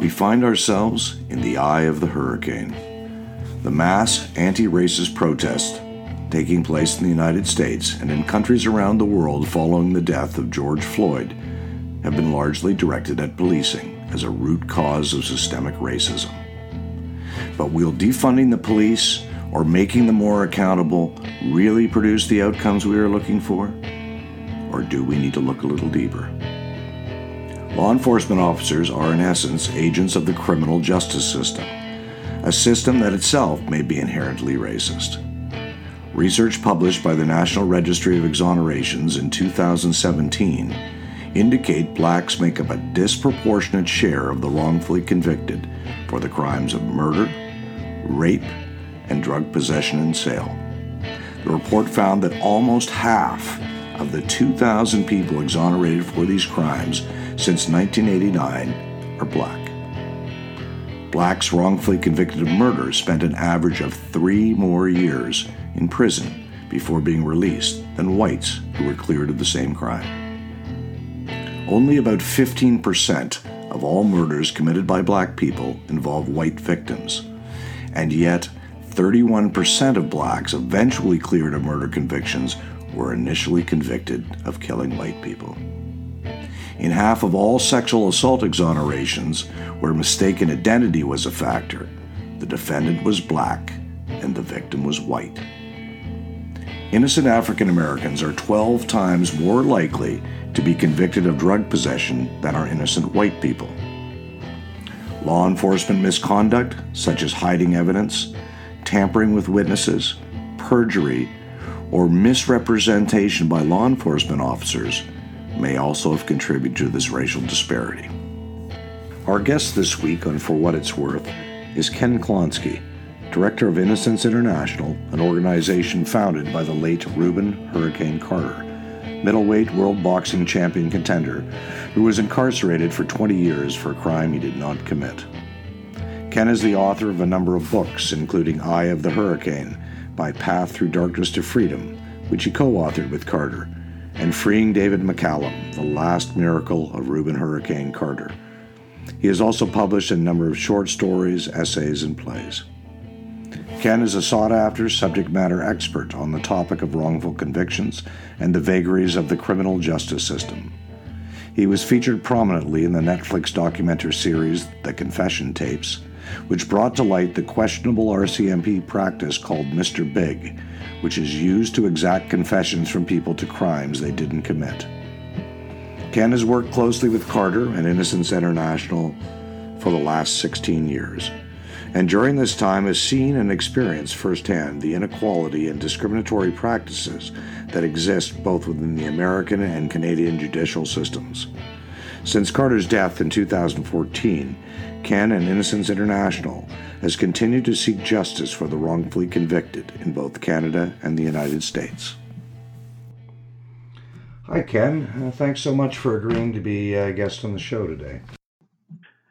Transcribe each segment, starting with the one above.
we find ourselves in the eye of the hurricane. The mass anti racist protests taking place in the United States and in countries around the world following the death of George Floyd have been largely directed at policing as a root cause of systemic racism. But will defunding the police or making them more accountable really produce the outcomes we are looking for? Or do we need to look a little deeper? Law enforcement officers are, in essence, agents of the criminal justice system, a system that itself may be inherently racist. Research published by the National Registry of Exonerations in 2017 indicate blacks make up a disproportionate share of the wrongfully convicted for the crimes of murder, rape, and drug possession and sale. The report found that almost half of the 2,000 people exonerated for these crimes since 1989 are black. Blacks wrongfully convicted of murder spent an average of three more years in prison before being released than whites who were cleared of the same crime. Only about 15% of all murders committed by black people involve white victims, and yet 31% of blacks eventually cleared of murder convictions were initially convicted of killing white people. In half of all sexual assault exonerations, where mistaken identity was a factor, the defendant was black and the victim was white. Innocent African Americans are 12 times more likely to be convicted of drug possession than are innocent white people. Law enforcement misconduct, such as hiding evidence, tampering with witnesses, perjury, or misrepresentation by law enforcement officers, may also have contributed to this racial disparity. Our guest this week on For What It's Worth is Ken Klonsky, Director of Innocence International, an organization founded by the late Rubin Hurricane Carter middleweight world boxing champion contender who was incarcerated for 20 years for a crime he did not commit. Ken is the author of a number of books, including Eye of the Hurricane, My Path Through Darkness to Freedom, which he co authored with Carter, and Freeing David McCallum, The Last Miracle of Rubin Hurricane Carter. He has also published a number of short stories, essays, and plays. Ken is a sought after subject matter expert on the topic of wrongful convictions and the vagaries of the criminal justice system. He was featured prominently in the Netflix documentary series The Confession Tapes, which brought to light the questionable RCMP practice called Mr. Big, which is used to exact confessions from people to crimes they didn't commit. Ken has worked closely with Carter and Innocence International for the last 16 years and during this time has seen and experienced firsthand the inequality and discriminatory practices that exist both within the American and Canadian judicial systems. Since Carter's death in 2014, Ken and Innocence International has continued to seek justice for the wrongfully convicted in both Canada and the United States. Hi, Ken. Uh, thanks so much for agreeing to be a guest on the show today.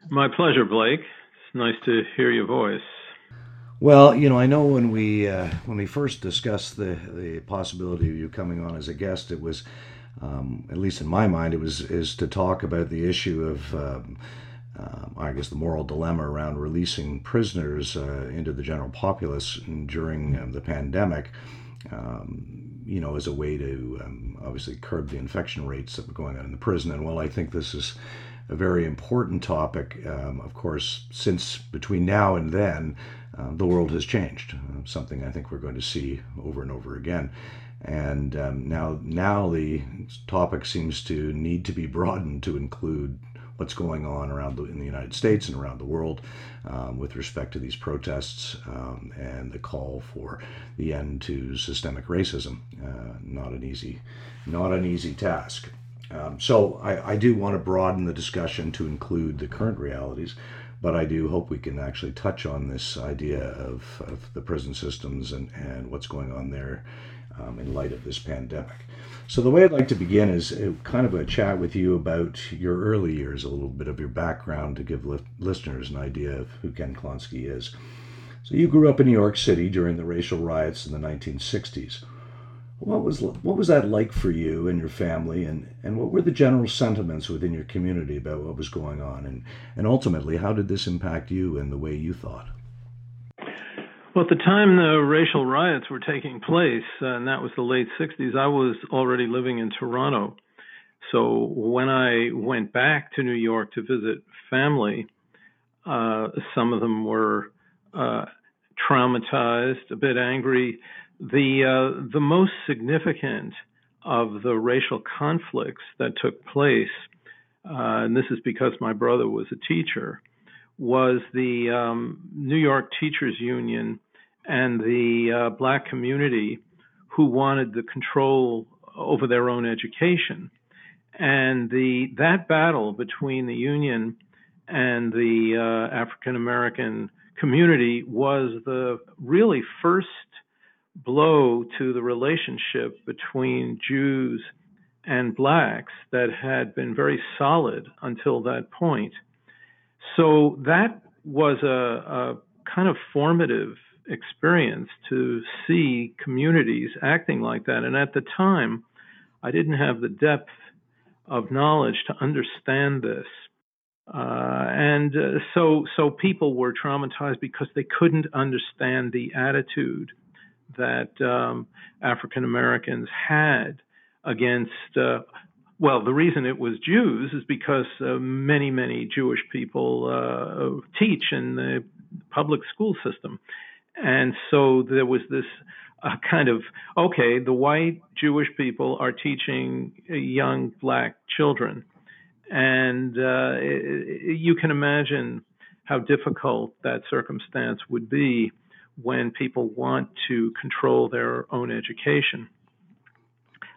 My pleasure, Blake It's nice to hear your voice. Well, you know, I know when we uh, when we first discussed the the possibility of you coming on as a guest, it was, um, at least in my mind, it was is to talk about the issue of. Um, uh, I guess the moral dilemma around releasing prisoners uh, into the general populace during um, the pandemic, um, you know, as a way to obviously curb the infection rates that were going on in the prison. And while I think this is a very important topic. Of course, since between now and then, uh, the world has changed. Uh, something I think we're going to see over and over again. And um, now, now the topic seems to need to be broadened to include what's going on around the, in the United States and around the world um, with respect to these protests um, and the call for the end to systemic racism. Uh, not an easy, not an easy task. Um, so I, I, do want to broaden the discussion to include the current realities, but I do hope we can actually touch on this idea of, of the prison systems and, and what's going on there um, in light of this pandemic. So the way I'd like to begin is uh, kind of a chat with you about your early years, a little bit of your background to give li- listeners an idea of who Ken Klonsky is. So you grew up in New York City during the racial riots in the 1960s. What was what was that like for you and your family, and, and what were the general sentiments within your community about what was going on, and, and ultimately, how did this impact you and the way you thought? Well, at the time the racial riots were taking place, uh, and that was the late 60s, I was already living in Toronto. So when I went back to New York to visit family, uh, some of them were uh, traumatized, a bit angry the uh, the most significant of the racial conflicts that took place, uh, and this is because my brother was a teacher, was the um, New York Teachers Union and the uh, black community who wanted the control over their own education, and the that battle between the union and the uh, African American community was the really first blow to the relationship between Jews and blacks that had been very solid until that point. So that was a, a kind of formative experience to see communities acting like that. And at the time, I didn't have the depth of knowledge to understand this. Uh, and uh, so, so people were traumatized because they couldn't understand the attitude that um, African Americans had against. Uh, well, the reason it was Jews is because uh, many, many Jewish people uh, teach in the public school system. And so there was this uh, kind of okay, the white Jewish people are teaching young black children. And uh, it, you can imagine how difficult that circumstance would be when people want to control their own education.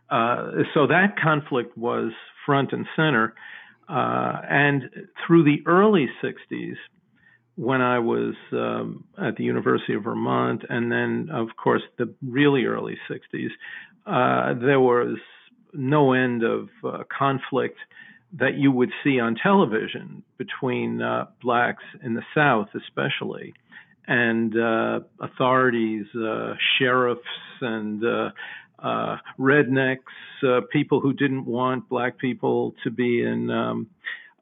Uh, so that conflict was front and center. Uh, and through the early 60s, when I was um, at the University of Vermont, and then, of course, the really early 60s, uh, there was no end of uh, conflict that you would see on television between uh, blacks in the South, especially, and uh, authorities, sheriffs, and uh, rednecks, uh, people who didn't want black people to be in um,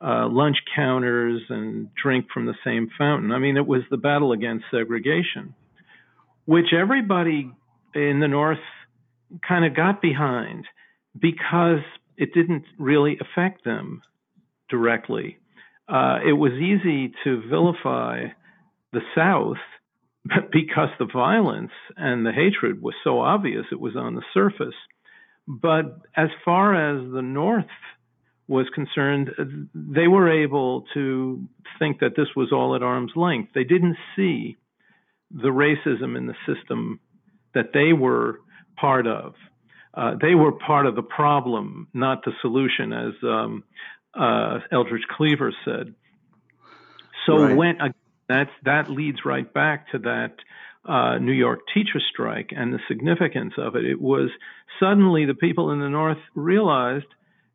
uh, lunch counters and drink from the same fountain. I mean, it was the battle against segregation, which everybody in the North kind of got behind because it didn't really affect them directly. Uh, it was easy to vilify the South, because the violence and the hatred was so obvious, it was on the surface. But as far as the North was concerned, they were able to think that this was all at arm's length. They didn't see the racism in the system that they were part of. Uh, they were part of the problem, not the solution, as um, uh, Eldridge Cleaver said. So right. when that's that leads right back to that uh, New York teacher strike and the significance of it. It was suddenly the people in the North realized,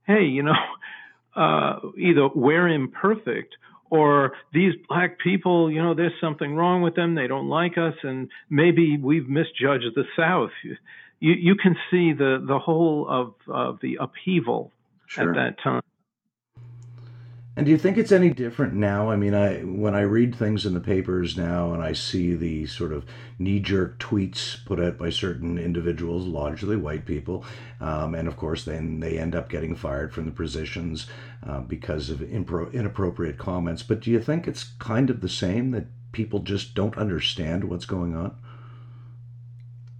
hey, you know, uh, either we're imperfect or these black people, you know, there's something wrong with them. They don't like us, and maybe we've misjudged the South. You you can see the the whole of of the upheaval sure. at that time. And do you think it's any different now? I mean, I when I read things in the papers now and I see the sort of knee-jerk tweets put out by certain individuals, largely white people, um, and of course then they end up getting fired from the positions uh, because of impro- inappropriate comments. But do you think it's kind of the same that people just don't understand what's going on?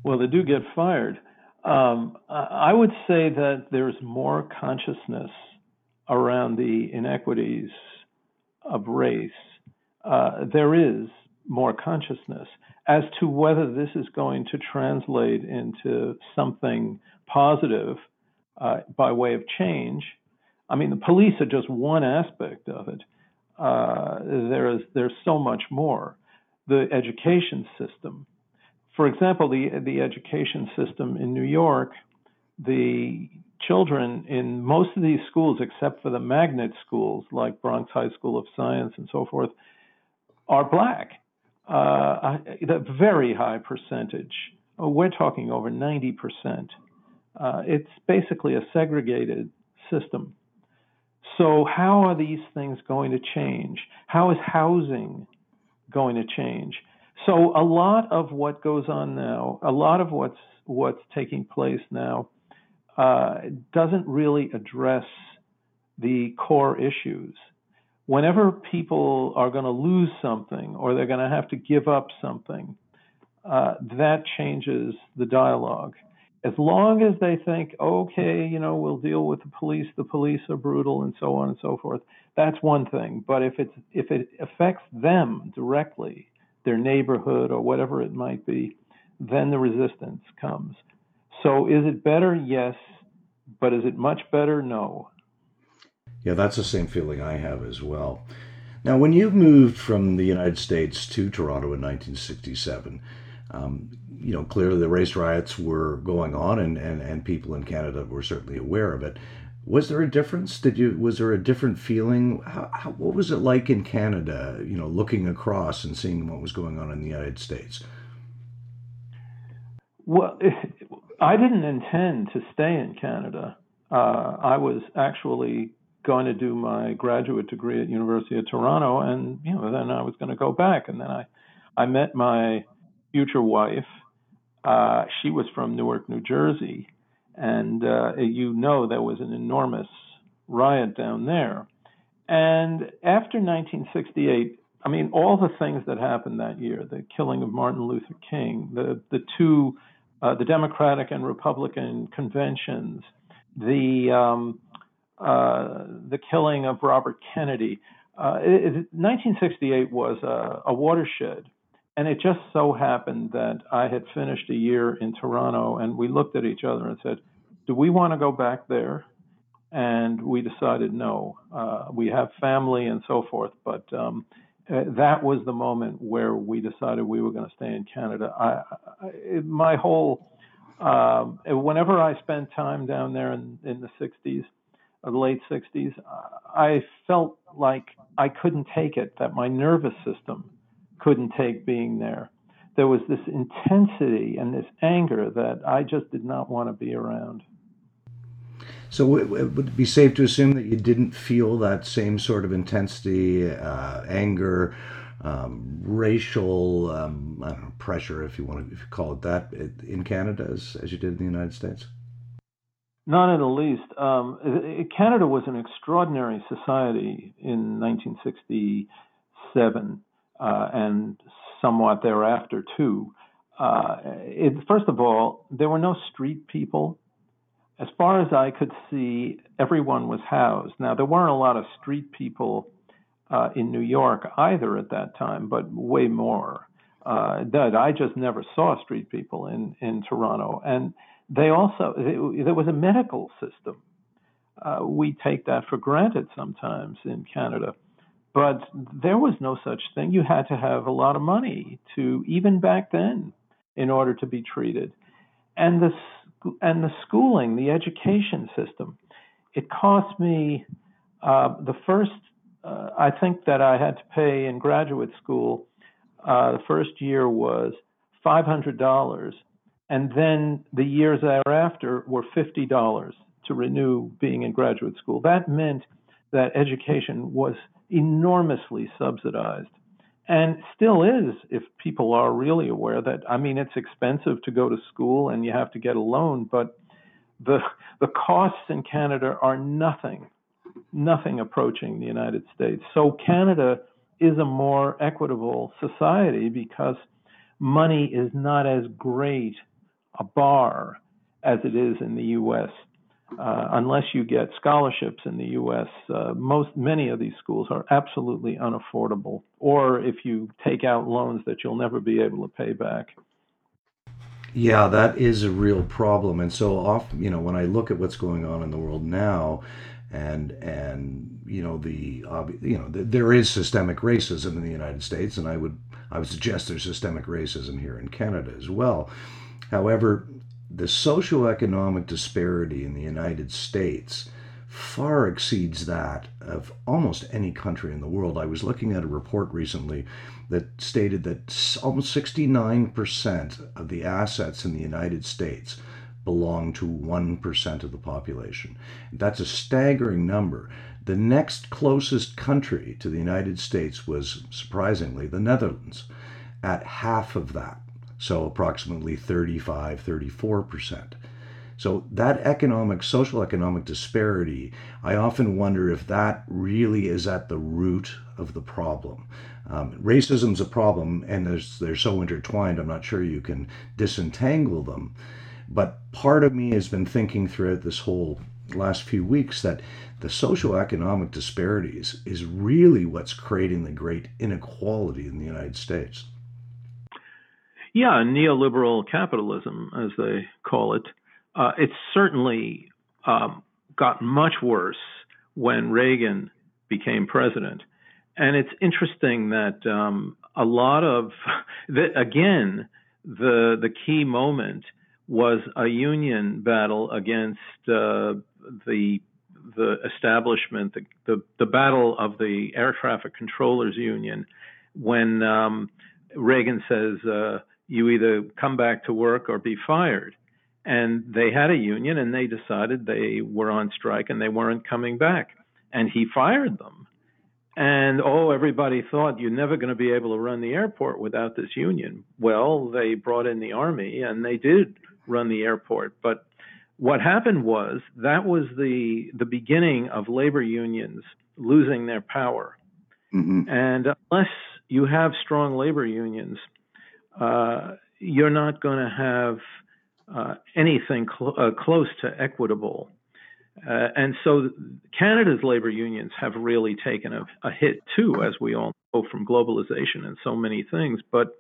Well, they do get fired. Um, I would say that there's more consciousness around the inequities of race, uh, there is more consciousness as to whether this is going to translate into something positive uh, by way of change. I mean, the police are just one aspect of it. Uh, there is there's so much more. The education system, for example, the the education system in New York, the children in most of these schools, except for the magnet schools like Bronx High School of Science and so forth, are black. Uh, a very high percentage. Oh, we're talking over 90%. Uh, it's basically a segregated system. So, how are these things going to change? How is housing going to change? So, a lot of what goes on now, a lot of what's what's taking place now, uh, doesn't really address the core issues. Whenever people are going to lose something or they're going to have to give up something, uh, that changes the dialogue. As long as they think, okay, you know, we'll deal with the police, the police are brutal, and so on and so forth, that's one thing. But if it's if it affects them directly, their neighborhood or whatever it might be, then the resistance comes. So is it better? Yes. But is it much better? No. Yeah, that's the same feeling I have as well. Now, when you moved from the United States to Toronto in 1967, um, you know, clearly the race riots were going on, and, and, and people in Canada were certainly aware of it. Was there a difference? Did you was there a different feeling? How, how, what was it like in Canada? You know, looking across and seeing what was going on in the United States. Well, I didn't intend to stay in Canada. Uh, I was actually going to do my graduate degree at University of Toronto, and you know, then I was going to go back. And then I, I met my future wife. Uh, she was from Newark, New Jersey, and uh, you know there was an enormous riot down there. And after 1968, I mean, all the things that happened that year, the killing of Martin Luther King, the the two uh, the Democratic and Republican conventions, the um, uh, the killing of Robert Kennedy. Uh, it, 1968 was a, a, watershed, and it just so happened that I had finished a year in Toronto, and we looked at each other and said, "Do we want to go back there?" And we decided no. Uh, we have family and so forth, but um, uh, that was the moment where we decided we were going to stay in Canada. I, I, my whole, um, whenever I spent time down there in, in the 60s, or the late 60s, I felt like I couldn't take it, that my nervous system couldn't take being there. There was this intensity and this anger that I just did not want to be around. So it would it be safe to assume that you didn't feel that same sort of intensity, uh, anger, um, racial um, know, pressure, if you want to if you call it that, in Canada as, as you did in the United States? Not in the least. Um, Canada was an extraordinary society in 1967 uh, and somewhat thereafter too. Uh, it, first of all, there were no street people as far as I could see, everyone was housed. Now, there weren't a lot of street people uh, in New York either at that time, but way more. Uh, that I just never saw street people in, in Toronto. And they also, there was a medical system. Uh, we take that for granted sometimes in Canada. But there was no such thing. You had to have a lot of money to, even back then, in order to be treated. And the and the schooling, the education system. It cost me uh, the first. Uh, I think that I had to pay in graduate school. Uh, the first year was five hundred dollars, and then the years thereafter were fifty dollars to renew being in graduate school. That meant that education was enormously subsidized and still is if people are really aware that i mean it's expensive to go to school and you have to get a loan but the the costs in canada are nothing nothing approaching the united states. So canada is a more equitable society because money is not as great a bar as it is in the us uh, unless you get scholarships in the U.S., uh, most many of these schools are absolutely unaffordable. Or if you take out loans that you'll never be able to pay back. Yeah, that is a real problem. And so often, you know, when I look at what's going on in the world now, and and you know the you know the, there is systemic racism in the United States, and I would I would suggest there's systemic racism here in Canada as well. However, the socioeconomic disparity in the United States far exceeds that of almost any country in the world. I was looking at a report recently that stated that almost 69% of the assets in the United States belong to 1% of the population. That's a staggering number. The next closest country to the United States was, surprisingly, the Netherlands, at half of that, so approximately 35, 34%. So that economic, social economic disparity, I often wonder if that really is at the root of the problem. Um, racism's a problem, and they're so intertwined. I'm not sure you can disentangle them. But part of me has been thinking throughout this whole last few weeks that the socioeconomic disparities is really what's creating the great inequality in the United States. Yeah, neoliberal capitalism, as they call it. Uh, it's certainly um, got much worse when Reagan became president. And it's interesting that um, a lot of, the, again, the the key moment was a union battle against uh, the the establishment, the, the, the battle of the air traffic controllers union, when um, Reagan says uh, you either come back to work or be fired, and they had a union and they decided they were on strike and they weren't coming back, and he fired them. And oh, everybody thought you're never going to be able to run the airport without this union. Well, they brought in the army and they did run the airport. But what happened was that was the the beginning of labor unions losing their power. Mm-hmm. And unless you have strong labor unions, uh, you're not going to have uh, anything cl- uh, close to equitable. Uh, and so Canada's labor unions have really taken a, a, hit too, as we all know from globalization and so many things. But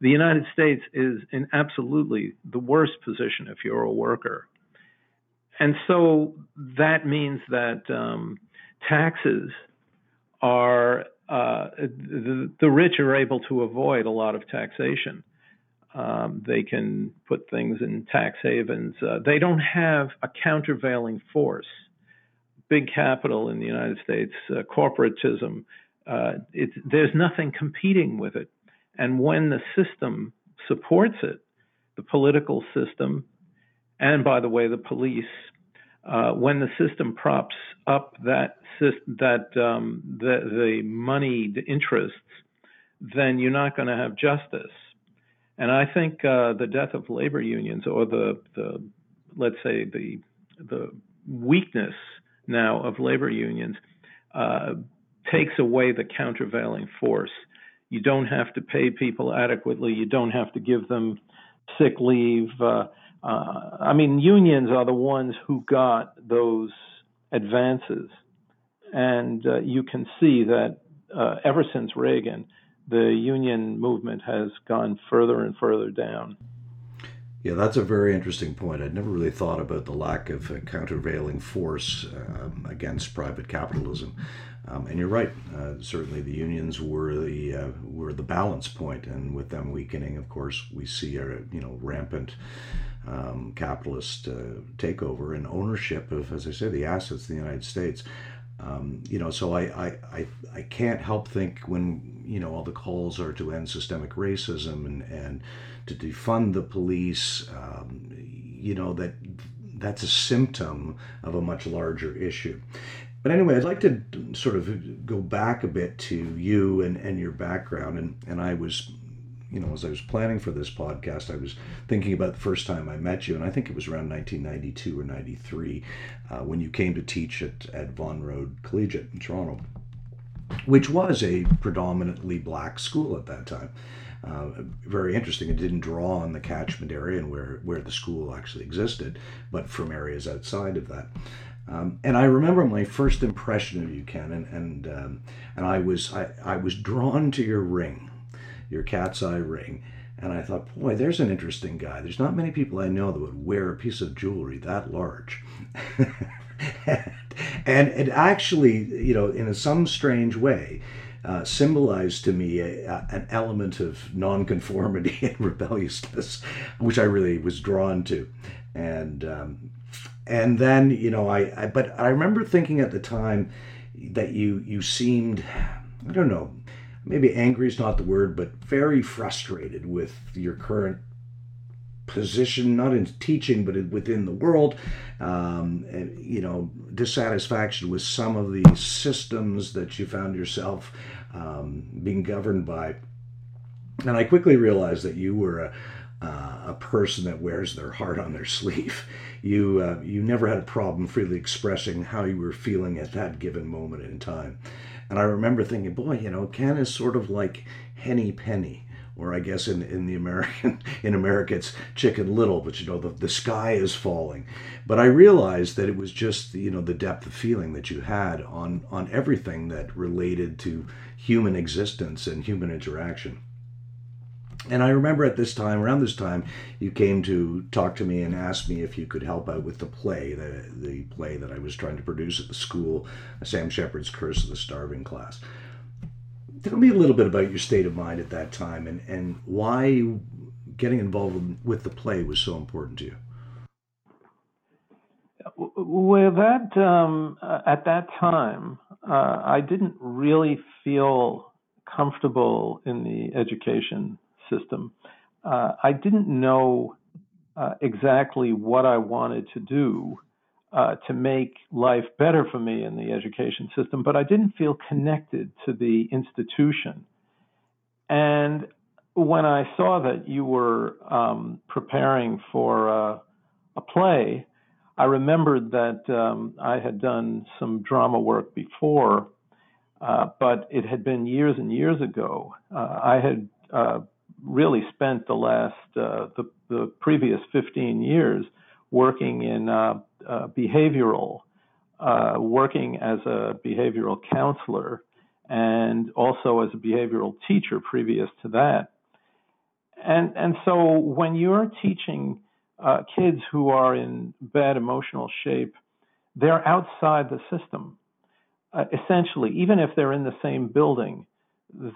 the United States is in absolutely the worst position if you're a worker. And so that means that um, taxes are, uh, the, the rich are able to avoid a lot of taxation. Um, they can put things in tax havens. Uh, they don't have a countervailing force. Big capital in the United States, uh, corporatism, uh, there's nothing competing with it. And when the system supports it, the political system, and by the way, the police, uh, when the system props up that that um, the, the moneyed interests, then you're not going to have justice. And I think uh, the death of labor unions, or the, the let's say the the weakness now of labor unions, uh, takes away the countervailing force you don't have to pay people adequately. You don't have to give them sick leave. Uh, uh, I mean, unions are the ones who got those advances. And uh, you can see that uh, ever since Reagan, the union movement has gone further and further down. Yeah, that's a very interesting point. I'd never really thought about the lack of a countervailing force um, against private capitalism. Um, and you're right. Uh, certainly, the unions were the uh, were the balance point, and with them weakening, of course, we see a you know rampant um, capitalist uh, takeover and ownership of, as I say, the assets of the United States. Um, you know, so I, I, I, I can't help think when you know all the calls are to end systemic racism and and to defund the police. Um, you know that that's a symptom of a much larger issue. But anyway, I'd like to sort of go back a bit to you and, and your background. And, and I was, you know, as I was planning for this podcast, I was thinking about the first time I met you. And I think it was around 1992 or 93 uh, when you came to teach at, at Vaughan Road Collegiate in Toronto, which was a predominantly black school at that time. Uh, very interesting. It didn't draw on the catchment area and where, where the school actually existed, but from areas outside of that. Um, and I remember my first impression of you, Ken, and and, um, and I was I, I was drawn to your ring, your cat's eye ring, and I thought, boy, there's an interesting guy. There's not many people I know that would wear a piece of jewelry that large. and it actually, you know, in some strange way, uh, symbolized to me a, a, an element of nonconformity and rebelliousness, which I really was drawn to. And um, and then you know I, I but I remember thinking at the time that you you seemed I don't know maybe angry is not the word but very frustrated with your current position, not in teaching, but within the world. Um, and, you know, dissatisfaction with some of the systems that you found yourself um, being governed by. And I quickly realized that you were a, uh, a person that wears their heart on their sleeve. You uh, you never had a problem freely expressing how you were feeling at that given moment in time. And I remember thinking, boy, you know, Ken is sort of like Henny Penny or I guess in, in the American in America it's Chicken Little, but you know the, the sky is falling. But I realized that it was just you know the depth of feeling that you had on on everything that related to human existence and human interaction. And I remember at this time, around this time, you came to talk to me and ask me if you could help out with the play, the, the play that I was trying to produce at the school, Sam Shepard's Curse of the Starving Class tell me a little bit about your state of mind at that time and, and why getting involved with the play was so important to you. Well, that um, at that time, uh, I didn't really feel comfortable in the education system. Uh, I didn't know uh, exactly what I wanted to do uh, to make life better for me in the education system, but I didn't feel connected to the institution. And when I saw that you were um, preparing for uh, a play, I remembered that um, I had done some drama work before, uh, but it had been years and years ago. Uh, I had uh, really spent the last, uh, the, the previous 15 years working in uh, uh, behavioral, uh, working as a behavioral counselor, and also as a behavioral teacher previous to that. And and so when you're teaching uh, kids who are in bad emotional shape, they're outside the system. Uh, essentially, even if they're in the same building,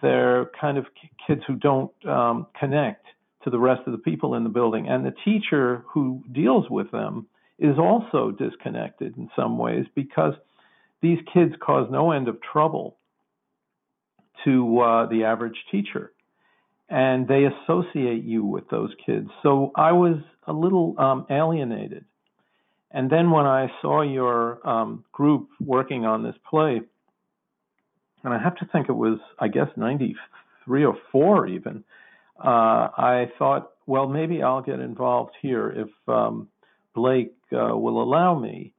they're kind of kids who don't um, connect to the rest of the people in the building. And the teacher who deals with them is also disconnected in some ways because these kids cause no end of trouble to uh, the average teacher. And they associate you with those kids. So I was a little um, alienated. And then when I saw your um, group working on this play, and I have to think it was, I guess, 93 or 4 even, uh, I thought, well, maybe I'll get involved here if um, Blake uh, will allow me.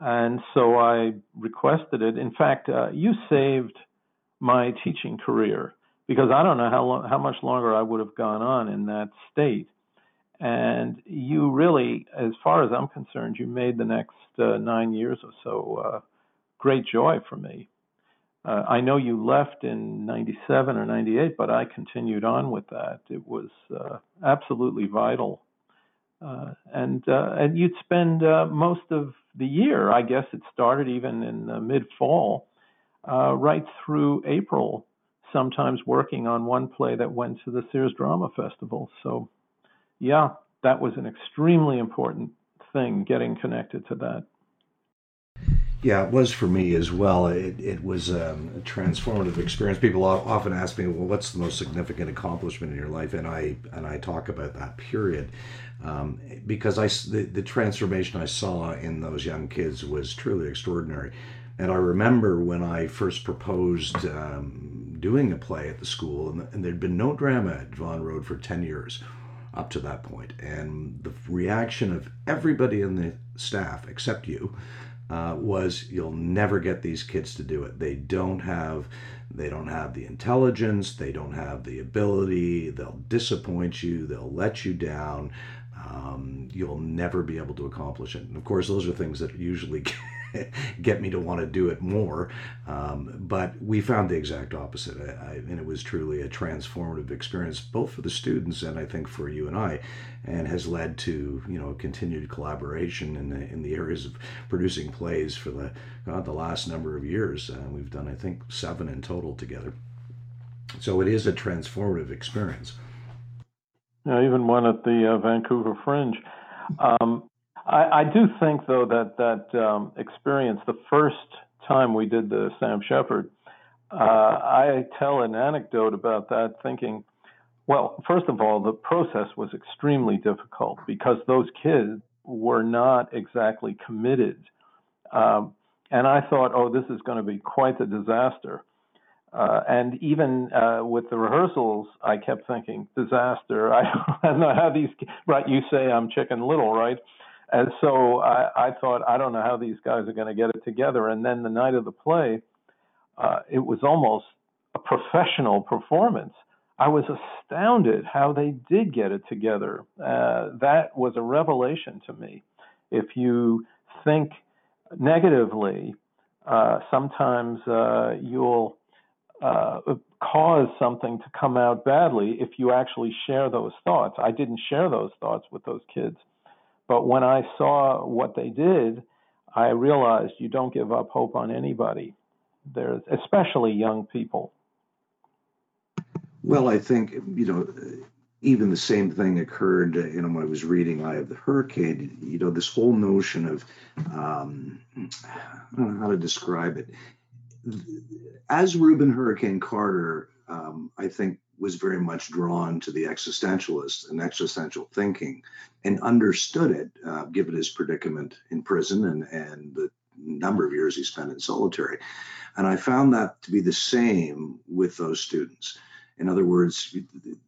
And so I requested it. In fact, uh, you saved my teaching career because I don't know how long, how much longer I would have gone on in that state. And you really, as far as I'm concerned, you made the next uh, nine years or so uh, great joy for me. Uh, I know you left in 97 or 98, but I continued on with that. It was uh, absolutely vital. Uh, and uh, and you'd spend uh, most of the year, I guess it started even in mid fall, uh, right through April, sometimes working on one play that went to the Sears Drama Festival. So, yeah, that was an extremely important thing, getting connected to that. Yeah, it was for me as well. It, it was um, a transformative experience. People often ask me, "Well, what's the most significant accomplishment in your life?" And I and I talk about that period um, because I the, the transformation I saw in those young kids was truly extraordinary. And I remember when I first proposed um, doing a play at the school, and, and there'd been no drama at Vaughan Road for ten years up to that point, and the reaction of everybody in the staff except you uh, was you'll never get these kids to do it. They don't have they don't have the intelligence, they don't have the ability, they'll disappoint you, they'll let you down. Um, you'll never be able to accomplish it. And of course, those are things that usually get me to want to do it more. Um, but we found the exact opposite, I, I, and it was truly a transformative experience, both for the students and I think for you and I, and has led to you know continued collaboration in the in the areas of producing plays for the God, the last number of years. Uh, we've done I think seven in total together. So it is a transformative experience. Yeah, even one at the uh, Vancouver Fringe. Um, I, I do think, though, that that um, experience, the first time we did the Sam Shepard, uh, I tell an anecdote about that, thinking, Well, first of all, the process was extremely difficult because those kids were not exactly committed. Um, and I thought, oh, this is going to be quite a disaster. Uh, and even uh, with the rehearsals, I kept thinking, disaster. I, don't know how these, right? You say I'm chicken little, right? And so I, I thought, I don't know how these guys are going to get it together. And then the night of the play, uh, it was almost a professional performance. I was astounded how they did get it together. Uh, that was a revelation to me. If you think negatively, uh, sometimes uh, you'll uh, cause something to come out badly if you actually share those thoughts. I didn't share those thoughts with those kids. But when I saw what they did, I realized you don't give up hope on anybody. There's especially young people. Well, I think you know, even the same thing occurred. You know, when I was reading "Eye of the Hurricane," you know, this whole notion of um, I don't know how to describe it. As Rubin Hurricane Carter, um, I think was very much drawn to the existentialist and existential thinking and understood it, uh, given his predicament in prison and, and the number of years he spent in solitary. And I found that to be the same with those students. In other words,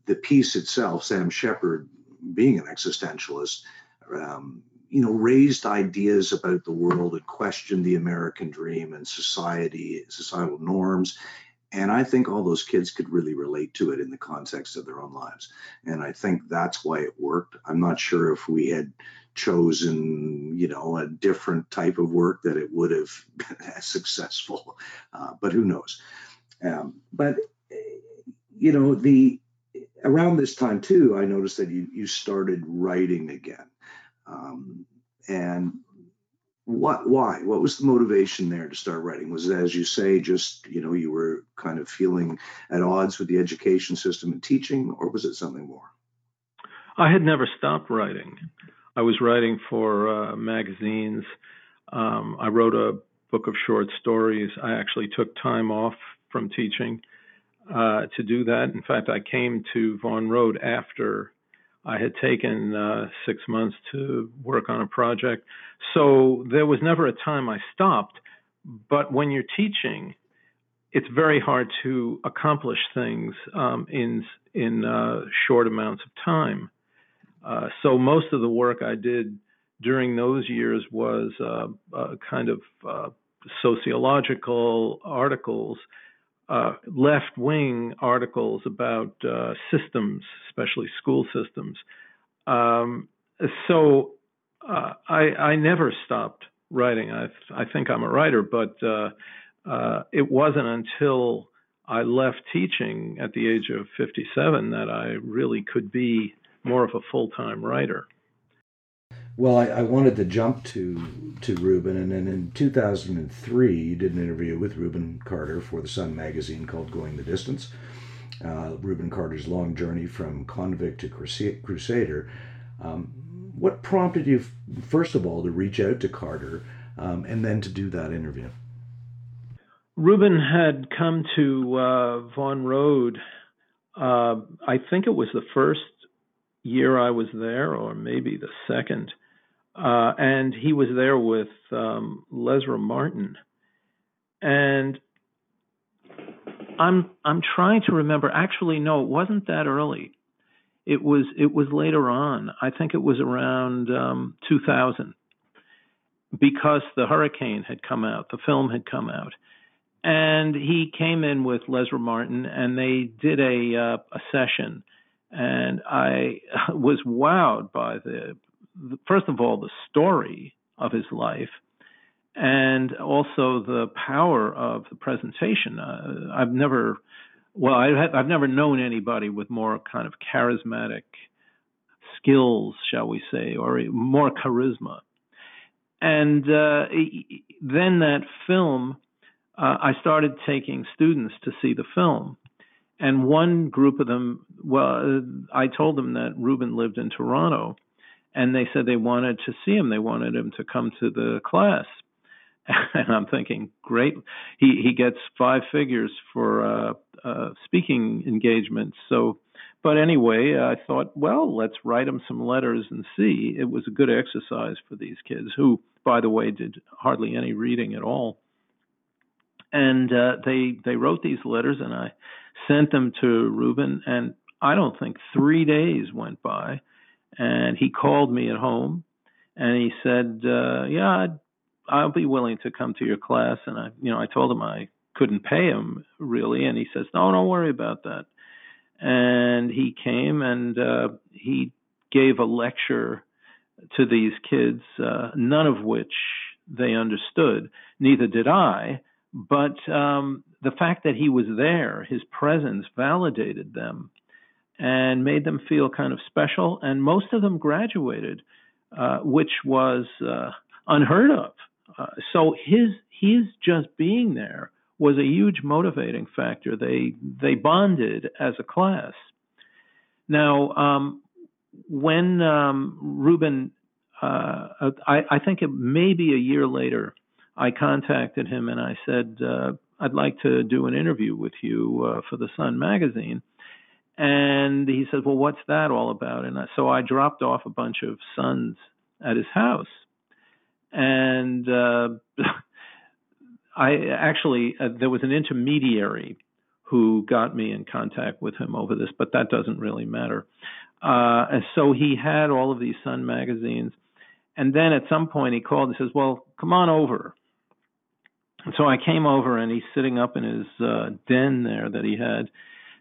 the piece itself, Sam Shepard being an existentialist, um, you know, raised ideas about the world and questioned the American dream and society, societal norms, and I think all those kids could really relate to it in the context of their own lives. And I think that's why it worked. I'm not sure if we had chosen, you know, a different type of work that it would have been as successful, uh, but who knows? Um, but you know, the around this time too, I noticed that you you started writing again, um, and what why? What was the motivation there to start writing? Was it as you say just you know you were kind of feeling at odds with the education system and teaching or was it something more? I had never stopped writing. I was writing for uh, magazines. Um, i wrote a book of short stories. I actually took time off from teaching uh, to do that. In fact i came to vaughan road after I had taken uh, six months to work on a project. So there was never a time I stopped. But when you're teaching, it's very hard to accomplish things um, in in uh, short amounts of time. Uh, so most of the work I did during those years was uh, kind of uh, sociological articles uh, left wing articles about uh, systems, especially school systems. Um, so uh, I, I, never stopped writing. I, I, think I'm a writer, but uh, uh, it wasn't until I left teaching at the age of 57 that I really could be more of a full time writer. Well, I, I, wanted to jump to to Rubin, and then in 2003, you did an interview with Rubin Carter for the Sun magazine called "Going the Distance." Uh, Rubin Carter's long journey from convict to crusader. Um, what prompted you, first of all, to reach out to Carter, um, and then to do that interview? Rubin had come to uh, Vaughan Road. Uh, I think it was the first year I was there, or maybe the second. Uh, and he was there with um, Lesra Martin. And I'm I'm trying to remember. Actually, no, it wasn't that early. It was it was later on. I think it was around um, 2000, because the hurricane had come out, the film had come out, and he came in with Lesra Martin, and they did a uh, a session, and I was wowed by the first of all, the story of his life, and also the power of the presentation. Uh, I've never, well, I have never known anybody with more kind of charismatic skills, shall we say, or more charisma. And uh, then that film, uh, I started taking students to see the film. And one group of them, well, I told them that Rubin lived in Toronto and they said they wanted to see him. They wanted him to come to the class. And I'm thinking, great. He he gets five figures for uh, uh, speaking engagements. So but anyway, I thought, well, let's write him some letters and see. It was a good exercise for these kids, who, by the way, did hardly any reading at all. And uh, they they wrote these letters, and I sent them to Rubin. And I don't think three days went by, and he called me at home, and he said, uh, "Yeah, I'd, I'll be willing to come to your class." And I, you know, I told him I couldn't pay him really, and he says, "No, don't worry about that." and he came and uh, he gave a lecture to these kids, uh, none of which they understood. Neither did I. But um, the fact that he was there, his presence validated them and made them feel kind of special. And most of them graduated, uh, which was uh, unheard of. Uh, so his his just being there was a huge motivating factor. They they bonded as a class. Now, um, when um, Rubin, uh, I, I, think it may be a year later, I contacted him and I said, uh, I'd like to do an interview with you uh, for the Sun magazine. And he said, Well, what's that all about? And I, so I dropped off a bunch of Suns at his house. And uh, I actually uh, there was an intermediary who got me in contact with him over this, but that doesn't really matter. Uh, and so he had all of these Sun magazines, and then at some point he called and says, "Well, come on over." And so I came over, and he's sitting up in his uh, den there that he had,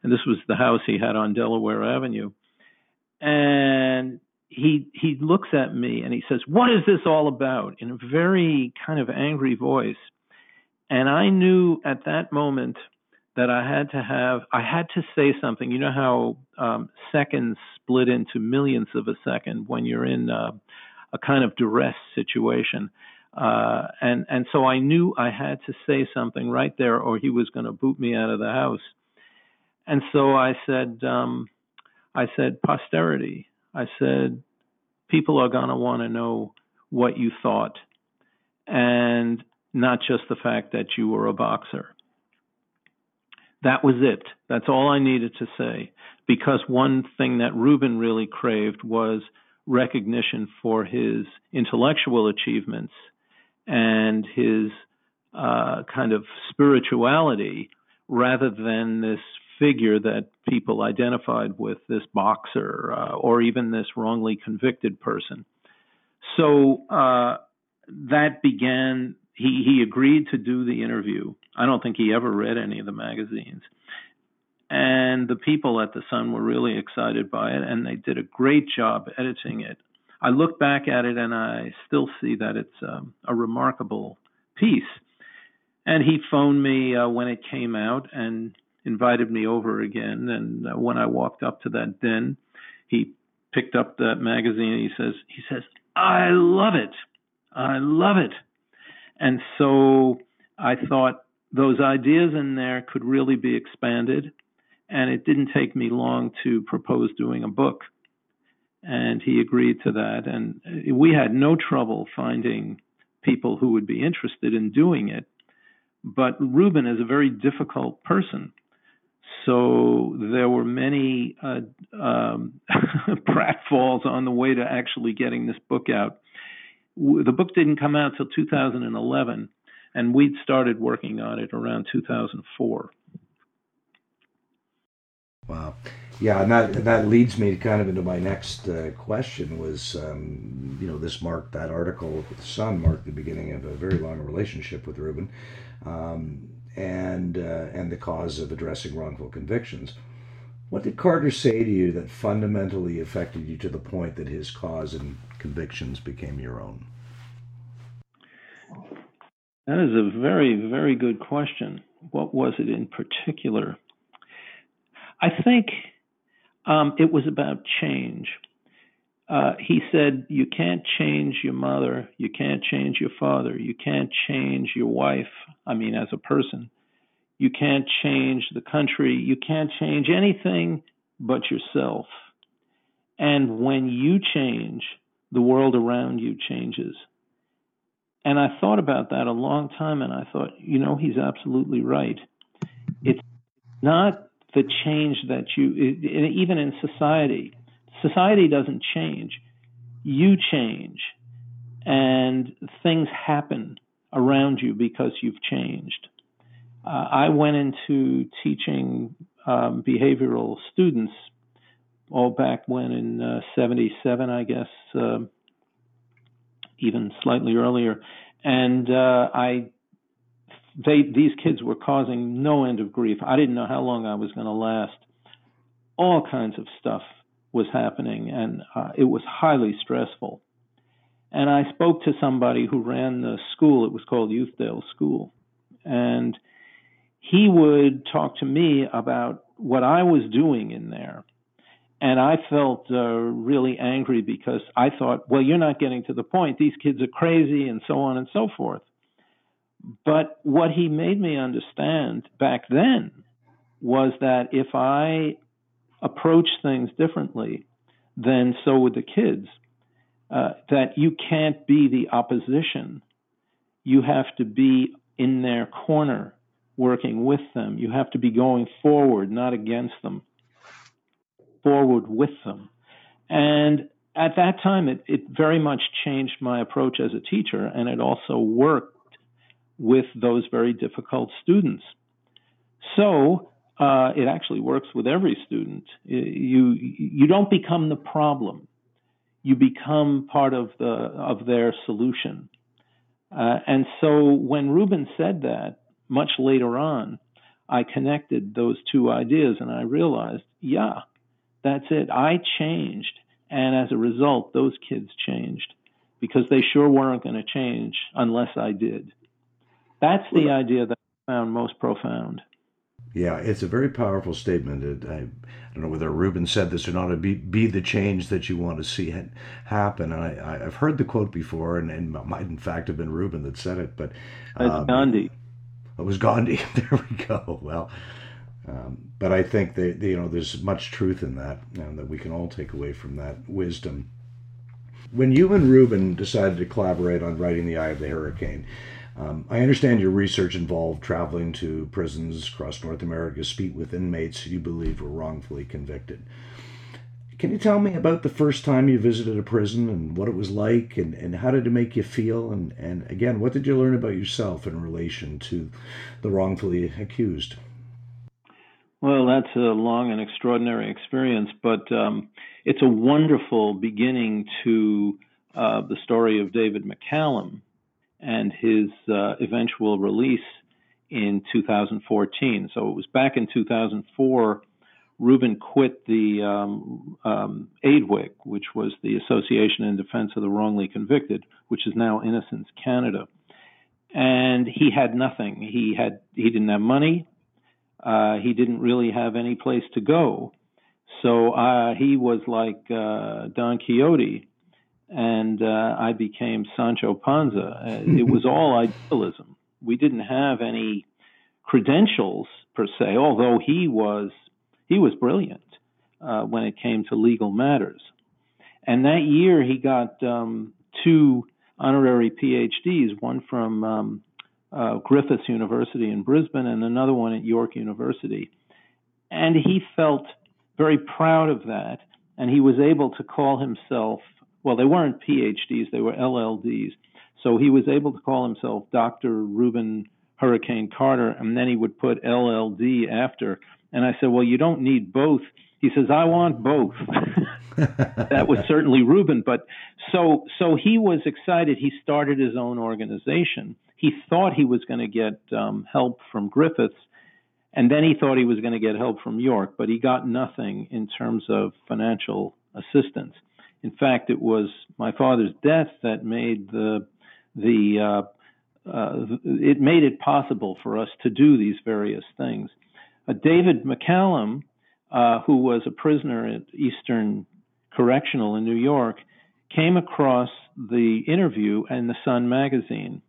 and this was the house he had on Delaware Avenue, and he he looks at me and he says, "What is this all about?" in a very kind of angry voice. And I knew at that moment that I had to have, I had to say something. You know how um, seconds split into millions of a second when you're in uh, a kind of duress situation. Uh, and and so I knew I had to say something right there, or he was going to boot me out of the house. And so I said, um, I said posterity. I said people are going to want to know what you thought, and not just the fact that you were a boxer. That was it. That's all I needed to say. Because one thing that Rubin really craved was recognition for his intellectual achievements and his uh, kind of spirituality rather than this figure that people identified with this boxer uh, or even this wrongly convicted person. So uh, that began he he agreed to do the interview. I don't think he ever read any of the magazines. And the people at the Sun were really excited by it, and they did a great job editing it. I look back at it, and I still see that it's um, a remarkable piece. And he phoned me uh, when it came out and invited me over again. And uh, when I walked up to that den, he picked up that magazine. He says, "He says, I love it. I love it." And so I thought those ideas in there could really be expanded. And it didn't take me long to propose doing a book. And he agreed to that. And we had no trouble finding people who would be interested in doing it. But Rubin is a very difficult person. So there were many uh, um, pratfalls on the way to actually getting this book out the book didn't come out till 2011, and we'd started working on it around 2004. Wow, yeah, and that that leads me kind of into my next uh, question. Was um, you know this marked that article with the Sun marked the beginning of a very long relationship with Rubin, um, and uh, and the cause of addressing wrongful convictions. What did Carter say to you that fundamentally affected you to the point that his cause and convictions became your own? That is a very, very good question. What was it in particular? I think um, it was about change. Uh, he said, You can't change your mother, you can't change your father, you can't change your wife, I mean, as a person. You can't change the country, you can't change anything but yourself. And when you change, the world around you changes. And I thought about that a long time and I thought, you know, he's absolutely right. It's not the change that you, even in society, society doesn't change. You change, and things happen around you because you've changed. Uh, I went into teaching um, behavioral students all back when in uh, 77, I guess, uh, even slightly earlier. And uh, I, they, these kids were causing no end of grief. I didn't know how long I was going to last. All kinds of stuff was happening, and uh, it was highly stressful. And I spoke to somebody who ran the school. It was called Youthdale School. And he would talk to me about what I was doing in there. And I felt uh, really angry because I thought, well, you're not getting to the point. These kids are crazy and so on and so forth. But what he made me understand back then was that if I approach things differently, then so would the kids. Uh, that you can't be the opposition. You have to be in their corner, working with them. You have to be going forward, not against them, forward with them. And at that time, it, it very much changed my approach as a teacher, and it also worked with those very difficult students. So uh, it actually works with every student. You you don't become the problem you become part of the of their solution. Uh, and so when Rubin said that, much later on, I connected those two ideas and I realized, yeah, that's it. I changed. And as a result, those kids changed because they sure weren't going to change unless I did. That's the idea that I found most profound. Yeah, it's a very powerful statement. I, I, don't know whether Rubin said this or not. Be, be the change that you want to see happen. And I, have heard the quote before, and, and it might in fact have been Rubin that said it. But um, Gandhi. It was Gandhi. there we go. Well, um, but I think that you know there's much truth in that, and that we can all take away from that wisdom. When you and Rubin decided to collaborate on writing The Eye of the Hurricane, um, I understand your research involved traveling to prisons across North America speak with inmates you believe were wrongfully convicted. Can you tell me about the first time you visited a prison and what it was like and, and how did it make you feel? And, and again, what did you learn about yourself in relation to the wrongfully accused? Well, that's a long and extraordinary experience, but um, it's a wonderful beginning to uh, the story of David McCallum, and his uh, eventual release in 2014. So it was back in 2004. Rubin quit the um, um, AIDWC, which was the Association in Defense of the Wrongly Convicted, which is now Innocence Canada, and he had nothing. He had he didn't have money. Uh, he didn't really have any place to go. So uh, he was like uh, Don Quixote and uh, I became Sancho Panza. Uh, it was all idealism. We didn't have any credentials per se, although he was he was brilliant uh, when it came to legal matters. And that year, he got um, two honorary PhDs, one from um, uh, Griffiths University in Brisbane and another one at York University. And he felt very proud of that, and he was able to call himself well, they weren't PhDs, they were LLDs. So he was able to call himself Dr. Rubin Hurricane Carter, and then he would put LLD after. And I said, Well, you don't need both. He says, I want both. that was certainly Rubin. But so, so he was excited. He started his own organization. He thought he was going to get um, help from Griffiths, and then he thought he was going to get help from York, but he got nothing in terms of financial assistance. In fact, it was my father's death that made the the uh, uh, it made it possible for us to do these various things. Uh, David McCallum, uh, who was a prisoner at Eastern Correctional in New York, came across the interview in the Sun magazine.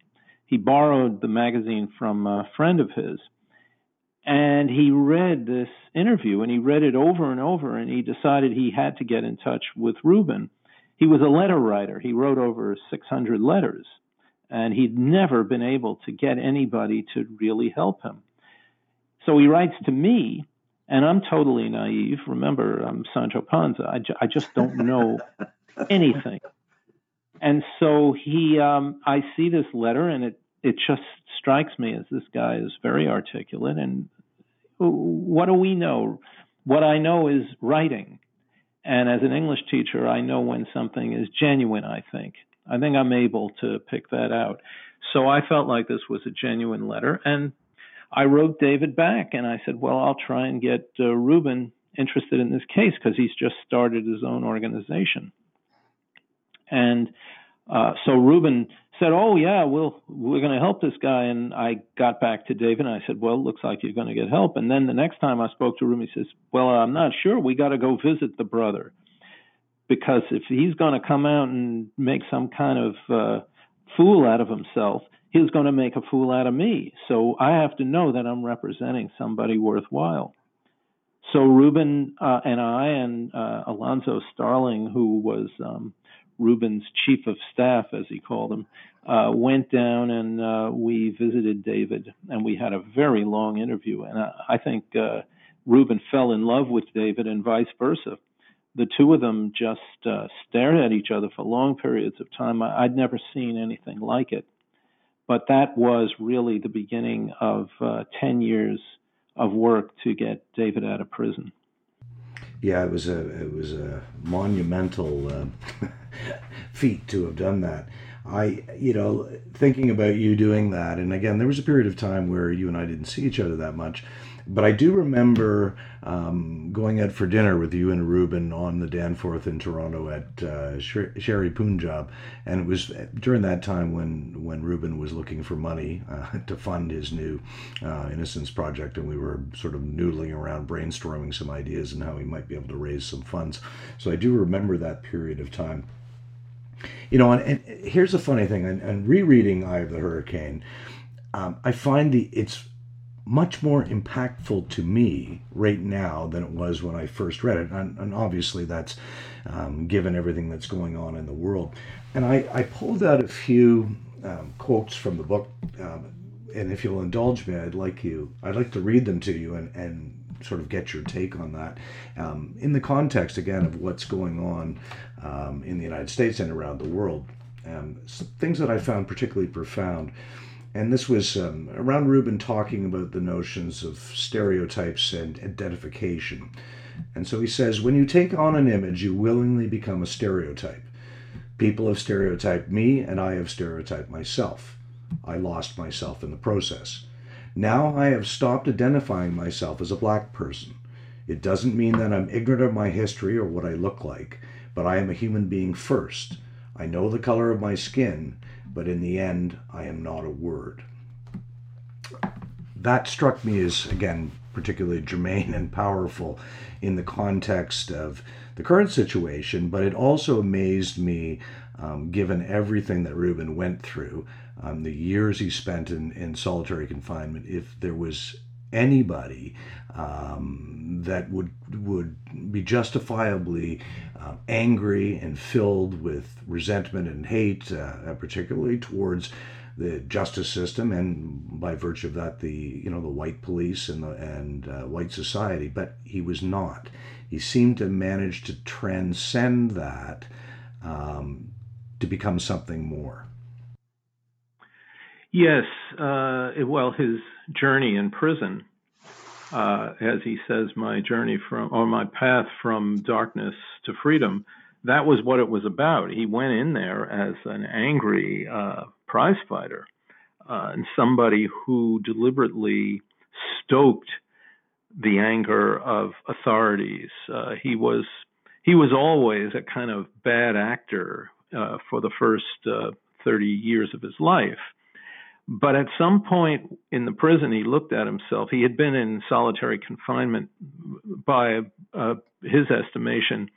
He borrowed the magazine from a friend of his and he read this interview and he read it over and over and he decided he had to get in touch with Rubin. He was a letter writer. He wrote over 600 letters and he'd never been able to get anybody to really help him. So he writes to me And I'm totally naive. Remember, I'm Sancho Panza. I, ju- I just don't know anything. And so he, um, I see this letter, and it it just strikes me as this guy is very articulate. And what do we know? What I know is writing. And as an English teacher, I know when something is genuine, I think. I think I'm able to pick that out. So I felt like this was a genuine letter. And I wrote David back and I said, well, I'll try and get uh, Rubin interested in this case because he's just started his own organization. And uh, so Rubin said, "Oh yeah, we'll we're going to help this guy." And I got back to David and I said, "Well, looks like you're going to get help." And then the next time I spoke to Rubin, he says, "Well, I'm not sure. We got to go visit the brother because if he's going to come out and make some kind of uh, fool out of himself, he's going to make a fool out of me. So I have to know that I'm representing somebody worthwhile." So Rubin uh, and I and uh, Alonzo Starling, who was um, Rubin's chief of staff, as he called him, uh, went down and uh, we visited David, and we had a very long interview. And I, I think uh, Rubin fell in love with David, and vice versa. The two of them just uh, stared at each other for long periods of time. I, I'd never seen anything like it. But that was really the beginning of uh, 10 years of work to get David out of prison. Yeah, it was a it was a monumental uh, feat to have done that. I, you know, thinking about you doing that, and again, there was a period of time where you and I didn't see each other that much, but I do remember um, going out for dinner with you and Rubin on the Danforth in Toronto at uh, Sher-E-Punjab, and it was during that time when when Rubin was looking for money uh, to fund his new uh, Innocence project, and we were sort of noodling around, brainstorming some ideas and how we might be able to raise some funds. So I do remember that period of time. You know, and, and here's a funny thing, and, and, rereading Eye of the Hurricane, um, I find the it's much more impactful to me right now than it was when I first read it. And, and obviously, that's um, given everything that's going on in the world. And I, I pulled out a few um, quotes from the book. Um, and if you'll indulge me, I'd like you, I'd like to read them to you and, and sort of get your take on that um, in the context again of what's going on um, in the United States and around the world. Um, things that I found particularly profound. And this was um, around Rubin talking about the notions of stereotypes and identification. And so he says, when you take on an image, you willingly become a stereotype. People have stereotyped me, and I have stereotyped myself. I lost myself in the process. Now I have stopped identifying myself as a black person. It doesn't mean that I'm ignorant of my history or what I look like, but I am a human being first. I know the color of my skin, but in the end, I am not a word. That struck me as, again, particularly germane and powerful in the context of the current situation, but it also amazed me, um, given everything that Rubin went through, um, the years he spent in, in solitary confinement, if there was anybody um, that would would be justifiably uh, angry and filled with resentment and hate, uh, particularly towards the justice system and by virtue of that the you know the white police and the and uh, white society. But he was not. He seemed to manage to transcend that um, to become something more. Yes, uh, well, his journey in prison, uh, as he says, my journey from or my path from darkness to freedom. That was what it was about. He went in there as an angry uh, prize fighter uh, and somebody who deliberately stoked the anger of authorities. Uh, he was he was always a kind of bad actor uh, for the first 30 years of his life but at some point in the prison, he looked at himself. He had been in solitary confinement by uh, his estimation.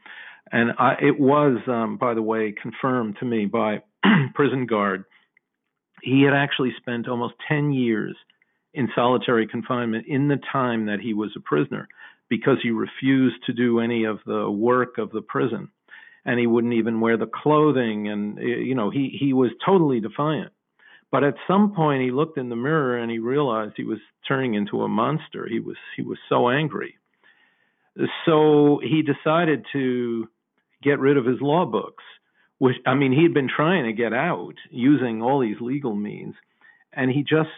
And I, it was, um, by the way, confirmed to me by prison guard. He had actually spent almost 10 years in solitary confinement in the time that he was a prisoner because he refused to do any of the work of the prison and he wouldn't even wear the clothing and you know he he was totally defiant but at some point, he looked in the mirror and he realized he was turning into a monster. He was he was so angry, So he decided to get rid of his law books, which, I mean, he'd been trying to get out using all these legal means. And he just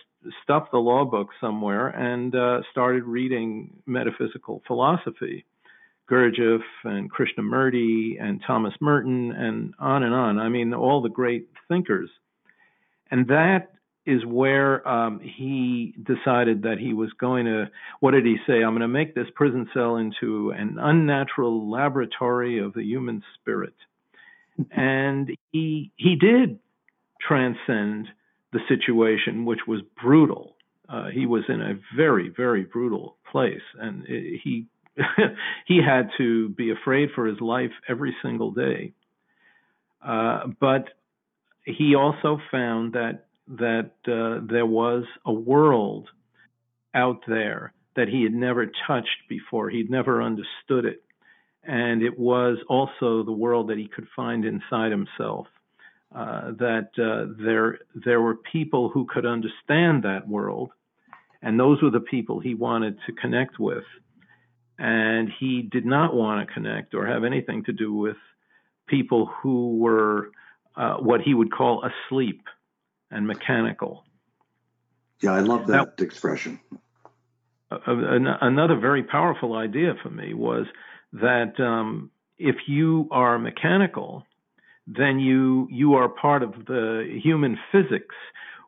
stuffed the law book somewhere and uh, started reading metaphysical philosophy. Gurdjieff and Krishnamurti and Thomas Merton and on and on. I mean, all the great thinkers. And that is where um, he decided that he was going to, what did he say? I'm going to make this prison cell into an unnatural laboratory of the human spirit. and he he did transcend the situation, which was brutal. Uh, he was in a very, very brutal place, and it, he he had to be afraid for his life every single day. Uh, but he also found that that uh, there was a world out there that he had never touched before. He'd never understood it, and it was also the world that he could find inside himself. Uh, that uh, there there were people who could understand that world, and those were the people he wanted to connect with and he did not want to connect or have anything to do with people who were uh, what he would call asleep and mechanical. Yeah, I love that now, expression. Uh, another very powerful idea for me was that um, if you are mechanical, then you you are part of the human physics,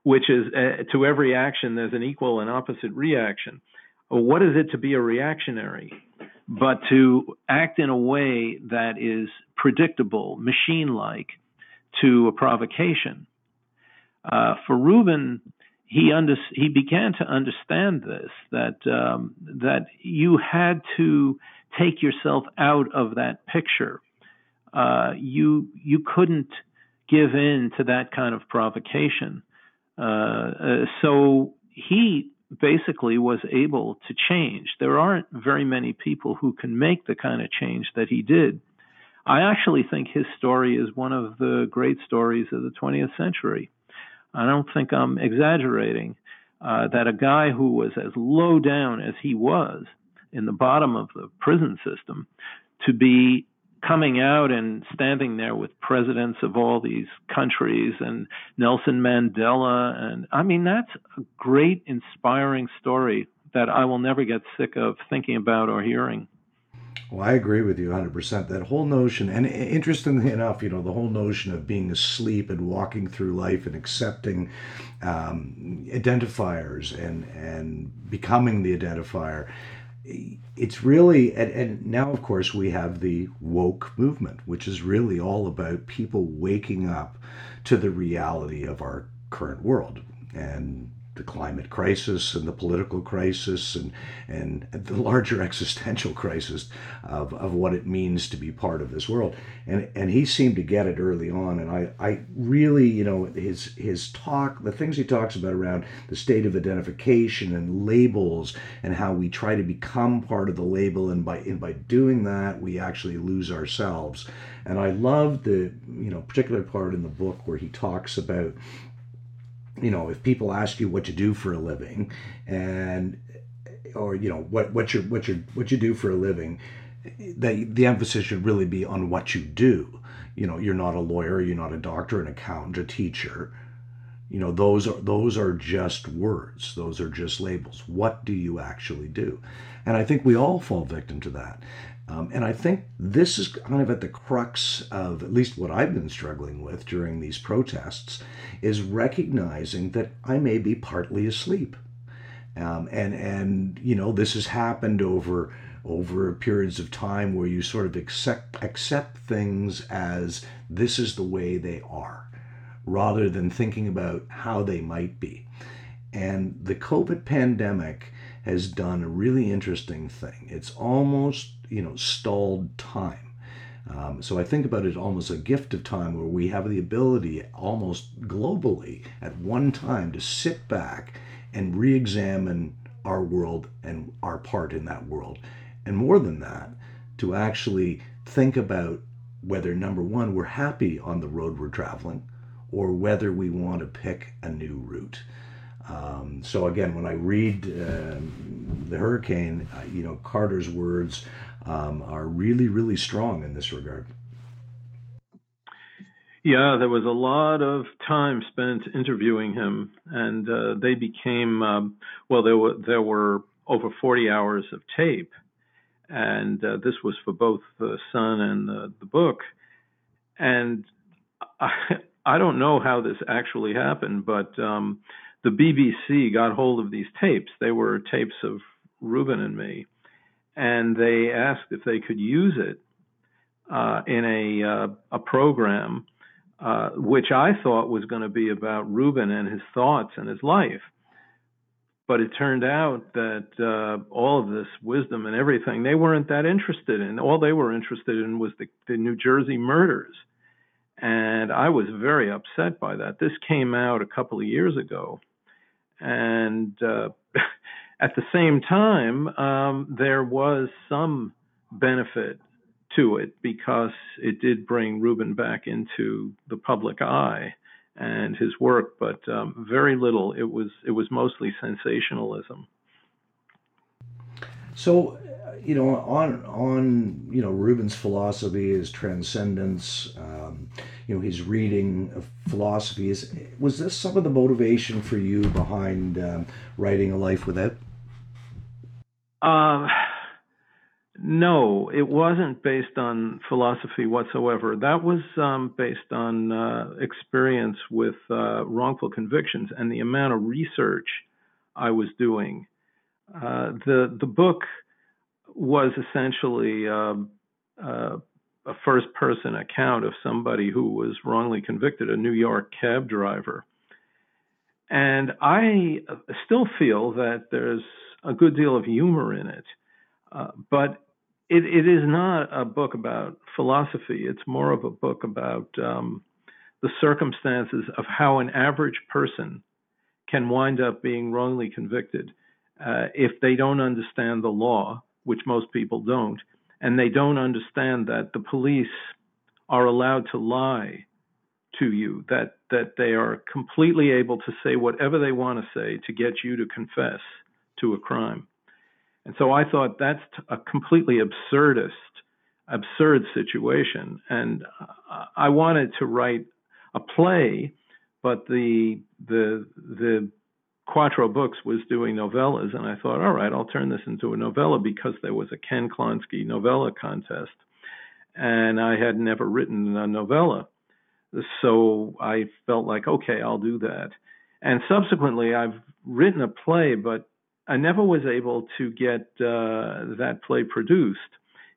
which is uh, to every action there's an equal and opposite reaction what is it to be a reactionary, but to act in a way that is predictable, machine like, to a provocation. Uh, for Rubin, he under, he began to understand this that um, that you had to take yourself out of that picture. Uh, you you couldn't give in to that kind of provocation. Uh, uh so he basically was able to change. There aren't very many people who can make the kind of change that he did. I actually think his story is one of the great stories of the 20th century. I don't think I'm exaggerating uh, that a guy who was as low down as he was in the bottom of the prison system to be coming out and standing there with presidents of all these countries and Nelson Mandela and I mean that's a great inspiring story that I will never get sick of thinking about or hearing. Well, I agree with you 100%. That whole notion, and interestingly enough, you know, the whole notion of being asleep and walking through life and accepting um, identifiers and, and becoming the identifier it's really and, and, now of course we have the woke movement which is really all about people waking up to the reality of our current world and the climate crisis and the political crisis and and the larger existential crisis of, of what it means to be part of this world. And and he seemed to get it early on. And I, I really, you know, his his talk, the things he talks about around the state of identification and labels and how we try to become part of the label and by and by doing that we actually lose ourselves. And I love the, you know, particular part in the book where he talks about you know, if people ask you what you do for a living, and or you know what what you what you what you do for a living, that the emphasis should really be on what you do. You know, you're not a lawyer, you're not a doctor, an accountant, a teacher. You know, those are those are just words. Those are just labels. What do you actually do? And I think we all fall victim to that. Um, and I think this is kind of at the crux of at least what I've been struggling with during these protests is recognizing that I may be partly asleep. Um, and and you know this has happened over over periods of time where you sort of accept accept things as this is the way they are rather than thinking about how they might be. And the COVID pandemic has done a really interesting thing. It's almost you know stalled time. Um, so I think about it almost a gift of time where we have the ability almost globally at one time to sit back and re-examine our world and our part in that world. And more than that, to actually think about whether number one, we're happy on the road we're traveling, or whether we want to pick a new route. Um, so again, when I read uh, the hurricane, uh, you know Carter's words um, are really, really strong in this regard. Yeah, there was a lot of time spent interviewing him, and uh, they became um, well. There were there were over 40 hours of tape, and uh, this was for both the Sun and the, the book. And I, I don't know how this actually happened, but um, the BBC got hold of these tapes. They were tapes of Rubin and me, and they asked if they could use it uh, in a uh, a program uh, which I thought was going to be about Rubin and his thoughts and his life. But it turned out that uh, all of this wisdom and everything they weren't that interested in. All they were interested in was the, the New Jersey murders. And I was very upset by that. This came out a couple of years ago. And uh, at the same time, um, there was some benefit to it because it did bring Rubin back into the public eye and his work, but um, very little. It was it was mostly sensationalism. So, you know, on on you know Rubin's philosophy, his transcendence, um, you know, his reading of philosophy is was this some of the motivation for you behind um, writing a life without? Um. No, it wasn't based on philosophy whatsoever. That was um, based on uh, experience with uh, wrongful convictions and the amount of research I was doing. Uh, the the book was essentially um, uh, a first person account of somebody who was wrongly convicted, a New York cab driver. And I still feel that there's a good deal of humor in it. Uh, but it, it is not a book about philosophy. It's more of a book about um, the circumstances of how an average person can wind up being wrongly convicted uh, if they don't understand the law, which most people don't, and they don't understand that the police are allowed to lie to you, that that they are completely able to say whatever they want to say to get you to confess to a crime. And so I thought that's a completely absurdist, absurd situation. And I wanted to write a play, but the the the Quattro Books was doing novellas, and I thought, all right, I'll turn this into a novella because there was a Ken Klonsky novella contest, and I had never written a novella, so I felt like, okay, I'll do that. And subsequently, I've written a play, but I never was able to get uh, that play produced.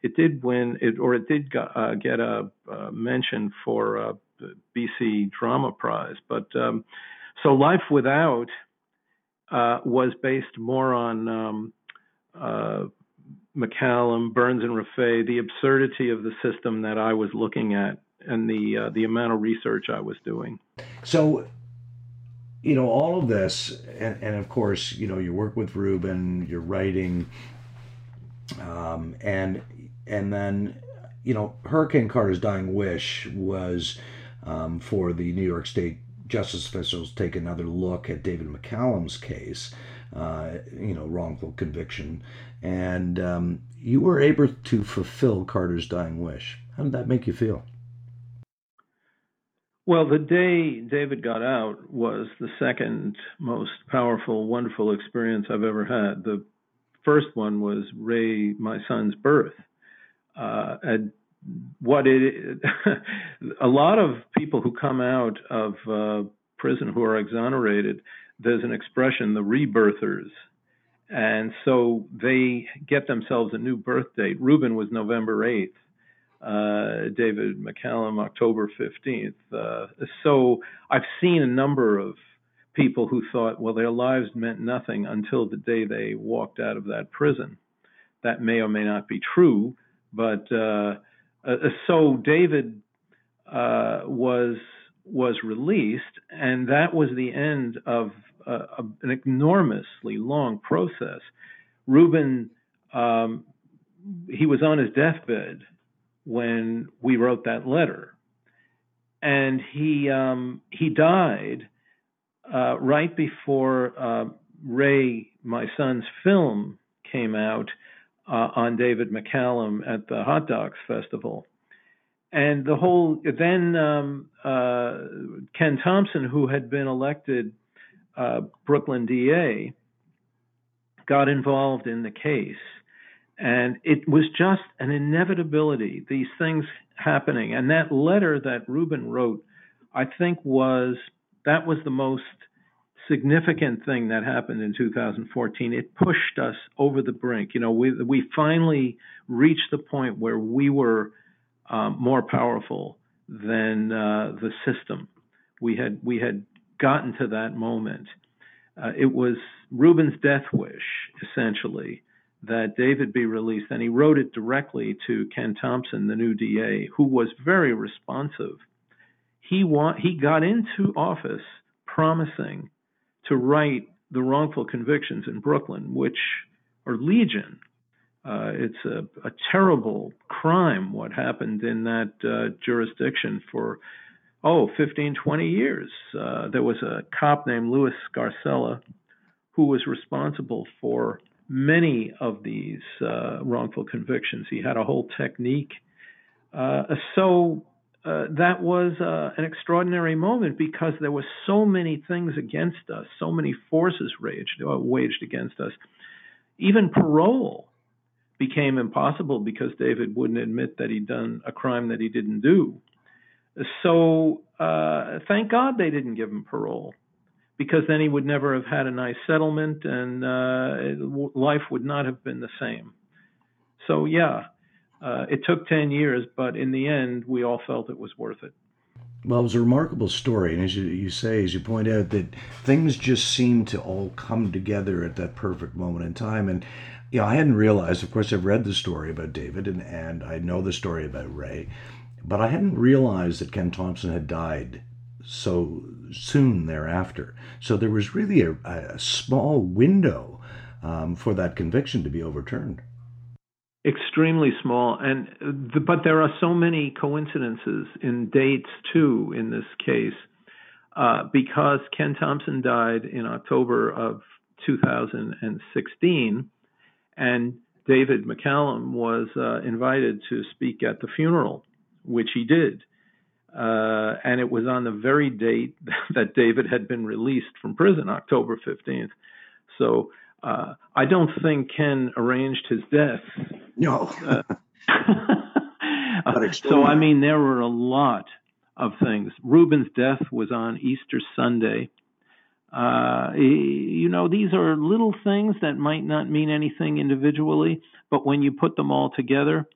It did win it, or it did uh, get a, mention for a BC Drama Prize. But um, so Life Without uh, was based more on um, uh, McCallum, Burns, and Rafay, the absurdity of the system that I was looking at, and the uh, the amount of research I was doing. So you know all of this and, and of course you know you work with Rubin you're writing um, and and then you know Hurricane Carter's dying wish was um, for the New York State justice officials take another look at David McCallum's case uh, you know wrongful conviction. And um, you were able to fulfill Carter's dying wish. How did that make you feel well, the day David got out was the second most powerful, wonderful experience I've ever had. The first one was Ray, my son's birth. Uh, and what it, a lot of people who come out of uh, prison who are exonerated, there's an expression, the rebirthers. And so they get themselves a new birth date. Rubin was November 8th uh, David McCallum October 15th. Uh, so I've seen a number of people who thought, well, their lives meant nothing until the day they walked out of that prison. That may or may not be true, but uh, uh so David uh, was was released, and that was the end of uh, an enormously long process. Rubin, um, he was on his deathbed when we wrote that letter. And he um, he died uh, right before uh, Ray, my son's film, came out uh, on David McCallum at the Hot Docs Festival. And the whole, then um, uh, Ken Thompson, who had been elected uh, Brooklyn DA, got involved in the case. And it was just an inevitability, these things happening. And that letter that Rubin wrote, I think was that was the most significant thing that happened in 2014. It pushed us over the brink. You know, we we finally reached the point where we were um, more powerful than uh, the system. We had we had gotten to that moment. Uh, it was Rubin's death wish, essentially, that David be released, and he wrote it directly to Ken Thompson, the new DA, who was very responsive. He want he got into office promising to right the wrongful convictions in Brooklyn, which are legion. Uh, it's a, a, terrible crime what happened in that uh, jurisdiction for, oh, 15, 20 years. Uh, there was a cop named Louis Scarcella who was responsible for many of these uh, wrongful convictions. He had a whole technique. Uh, so uh, that was uh, an extraordinary moment because there were so many things against us, so many forces raged, uh, waged against us. Even parole became impossible because David wouldn't admit that he'd done a crime that he didn't do. So uh, thank God they didn't give him parole because then he would never have had a nice settlement and uh, life would not have been the same. So, yeah, uh, it took 10 years, but in the end, we all felt it was worth it. Well, it was a remarkable story. And as you, you say, as you point out, that things just seemed to all come together at that perfect moment in time. And, you know, I hadn't realized, of course, I've read the story about David and, and I know the story about Ray, but I hadn't realized that Ken Thompson had died so soon thereafter. So there was really a, a small window um, for that conviction to be overturned extremely small and the, but there are so many coincidences in dates too in this case uh, because ken thompson died in october of 2016 and david mccallum was uh, invited to speak at the funeral which he did uh, and it was on the very date that david had been released from prison october 15th so uh, I don't think Ken arranged his death. No. uh, so I mean, there were a lot of things. Rubin's death was on Easter Sunday. Uh, you know, these are little things that might not mean anything individually, but when you put them all together,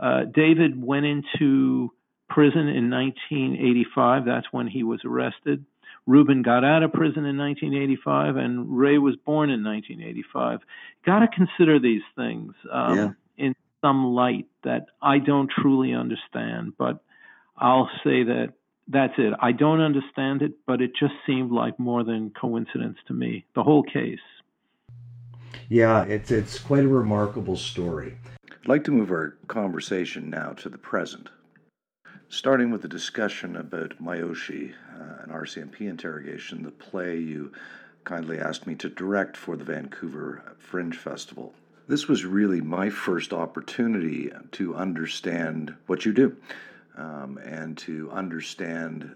uh, David went into prison in 1985. That's when he was arrested. Rubin got out of prison in 1985, and Ray was born in 1985. Got to consider these things um, yeah. in some light that I don't truly understand, but I'll say that that's it. I don't understand it, but it just seemed like more than coincidence to me. The whole case. Yeah, it's it's quite a remarkable story. I'd like to move our conversation now to the present starting with the discussion about Miyoshi, uh, an RCMP interrogation, the play you kindly asked me to direct for the Vancouver Fringe Festival. This was really my first opportunity to understand what you do um, and to understand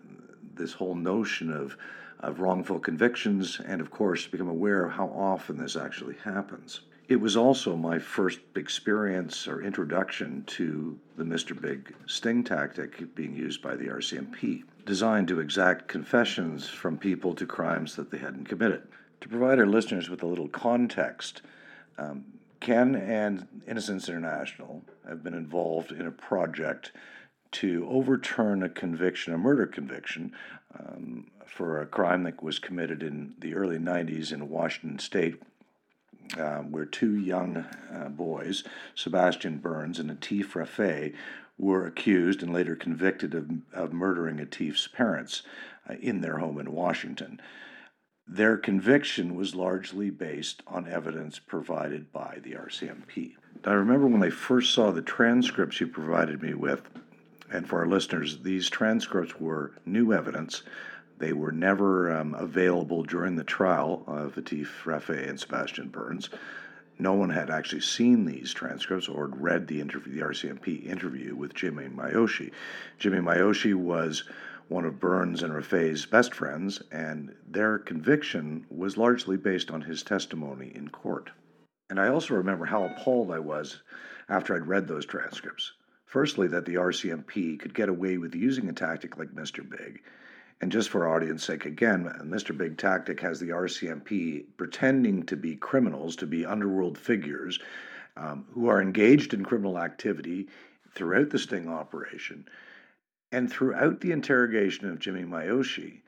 this whole notion of, of wrongful convictions and, of course, become aware of how often this actually happens. It was also my first experience or introduction to the Mr. Big sting tactic being used by the RCMP, designed to exact confessions from people to crimes that they hadn't committed. To provide our listeners with a little context, um, Ken and Innocence International have been involved in a project to overturn a conviction, a murder conviction, um, for a crime that was committed in the early 90s in Washington state uh, where two young uh, boys, Sebastian Burns and Atif Rafay, were accused and later convicted of, of murdering Atif's parents uh, in their home in Washington. Their conviction was largely based on evidence provided by the RCMP. I remember when I first saw the transcripts you provided me with, and for our listeners, these transcripts were new evidence they were never um, available during the trial of Atif Rafay and Sebastian Burns. no one had actually seen these transcripts or read the interview, the RCMP interview with Jimmy Miyoshi. Jimmy Miyoshi was one of Burns and Rafay's best friends, and their conviction was largely based on his testimony in court. And I also remember how appalled I was after I'd read those transcripts. Firstly, that the RCMP could get away with using a tactic like Mr. Big. And just for audience sake, again, Mr. Big Tactic has the RCMP pretending to be criminals, to be underworld figures um, who are engaged in criminal activity throughout the sting operation and throughout the interrogation of Jimmy Miyoshi,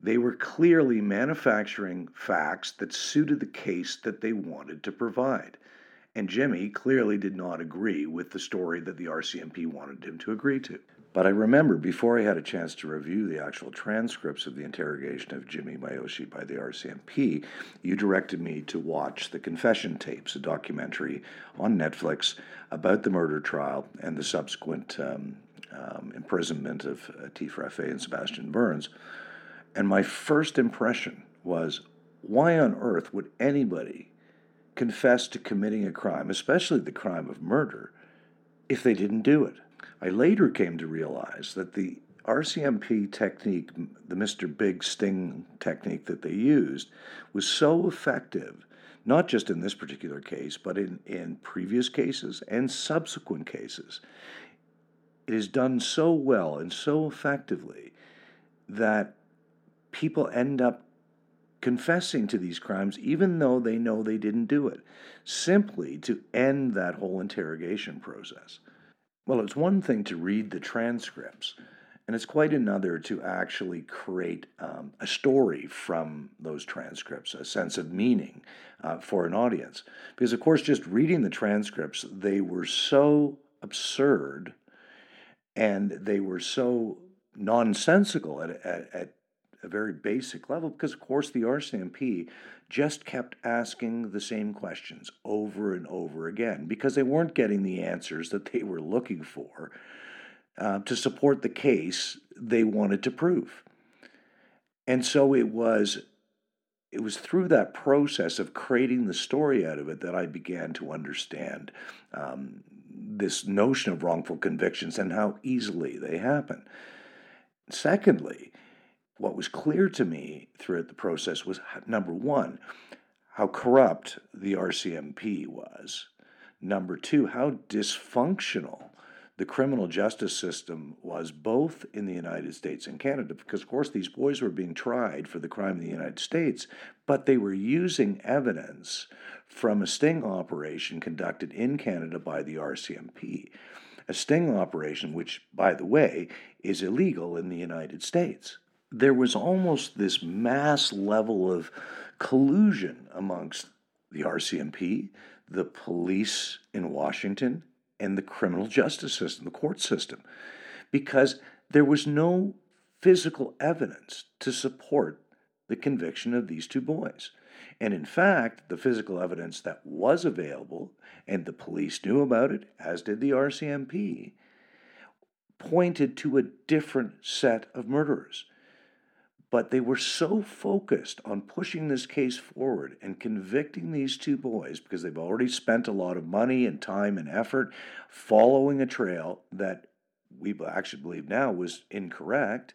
they were clearly manufacturing facts that suited the case that they wanted to provide. And Jimmy clearly did not agree with the story that the RCMP wanted him to agree to. But I remember before I had a chance to review the actual transcripts of the interrogation of Jimmy Miyoshi by the RCMP, you directed me to watch the Confession Tapes, a documentary on Netflix about the murder trial and the subsequent um, um, imprisonment of uh, Rafay and Sebastian Burns. And my first impression was why on earth would anybody confess to committing a crime, especially the crime of murder, if they didn't do it? I later came to realize that the RCMP technique, the Mr. Big Sting technique that they used, was so effective, not just in this particular case, but in, in previous cases and subsequent cases it is done so well and so effectively that people end up confessing to these crimes even though they know they didn't do it, simply to end that whole interrogation process. Well, it's one thing to read the transcripts, and it's quite another to actually create um, a story from those transcripts, a sense of meaning uh, for an audience. Because, of course, just reading the transcripts, they were so absurd and they were so nonsensical at, at, at a very basic level because, of course, the RCMP just kept asking the same questions over and over again because they weren't getting the answers that they were looking for uh, to support the case they wanted to prove. And so it was it was through that process of creating the story out of it that I began to understand um, this notion of wrongful convictions and how easily they happen. Secondly, what was clear to me throughout the process was number one, how corrupt the RCMP was. Number two, how dysfunctional the criminal justice system was both in the United States and Canada, because, of course, these boys were being tried for the crime in the United States, but they were using evidence from a sting operation conducted in Canada by the RCMP. A sting operation, which, by the way, is illegal in the United States. There was almost this mass level of collusion amongst the RCMP, the police in Washington, and the criminal justice system, the court system, because there was no physical evidence to support the conviction of these two boys. And in fact, the physical evidence that was available, and the police knew about it, as did the RCMP, pointed to a different set of murderers. But they were so focused on pushing this case forward and convicting these two boys because they've already spent a lot of money and time and effort following a trail that we actually believe now was incorrect,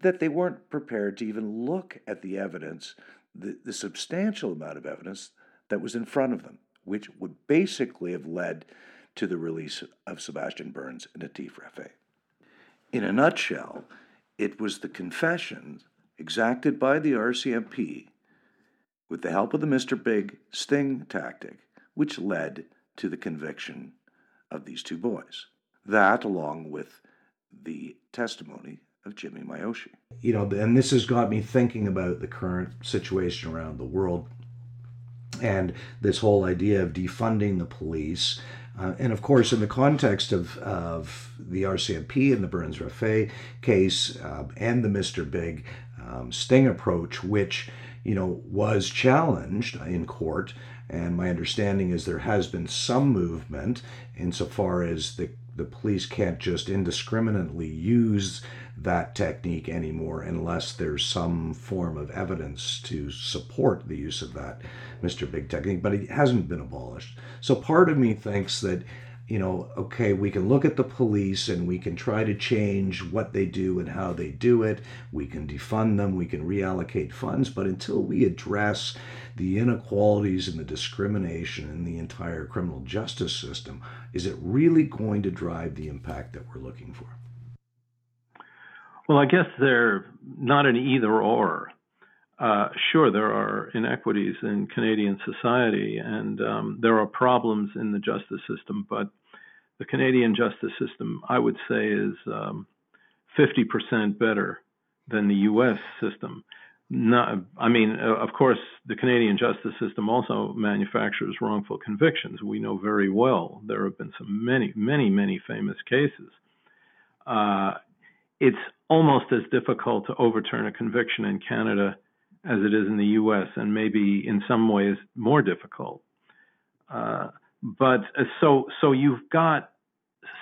that they weren't prepared to even look at the evidence, the, the substantial amount of evidence that was in front of them, which would basically have led to the release of Sebastian Burns and Latif Rafay. In a nutshell, it was the confessions exacted by the RCMP with the help of the Mr. Big sting tactic, which led to the conviction of these two boys. That, along with the testimony of Jimmy Miyoshi. You know, and this has got me thinking about the current situation around the world and this whole idea of defunding the police uh, and of course, in the context of, of the RCMP and the Burns Rafay case uh, and the Mr. Big um, sting approach, which you know was challenged in court And my understanding is there has been some movement insofar as the, the police can't just indiscriminately use that technique anymore unless there's some form of evidence to support the use of that Mr. Big technique, but it hasn't been abolished. So part of me thinks that you know, okay, we can look at the police and we can try to change what they do and how they do it. We can defund them, we can reallocate funds, but until we address the inequalities and the discrimination in the entire criminal justice system, is it really going to drive the impact that we're looking for? Well, I guess they're not an either or. Uh, sure, there are inequities in Canadian society, and um, there are problems in the justice system, but the Canadian justice system, I would say, is um, 50% better than the U.S. system. Not, I mean, uh, of course, the Canadian justice system also manufactures wrongful convictions. We know very well there have been some many, many, many famous cases. Uh, it's almost as difficult to overturn a conviction in Canada as it is in the U.S., and maybe in some ways more difficult. Uh, but uh, so so you've got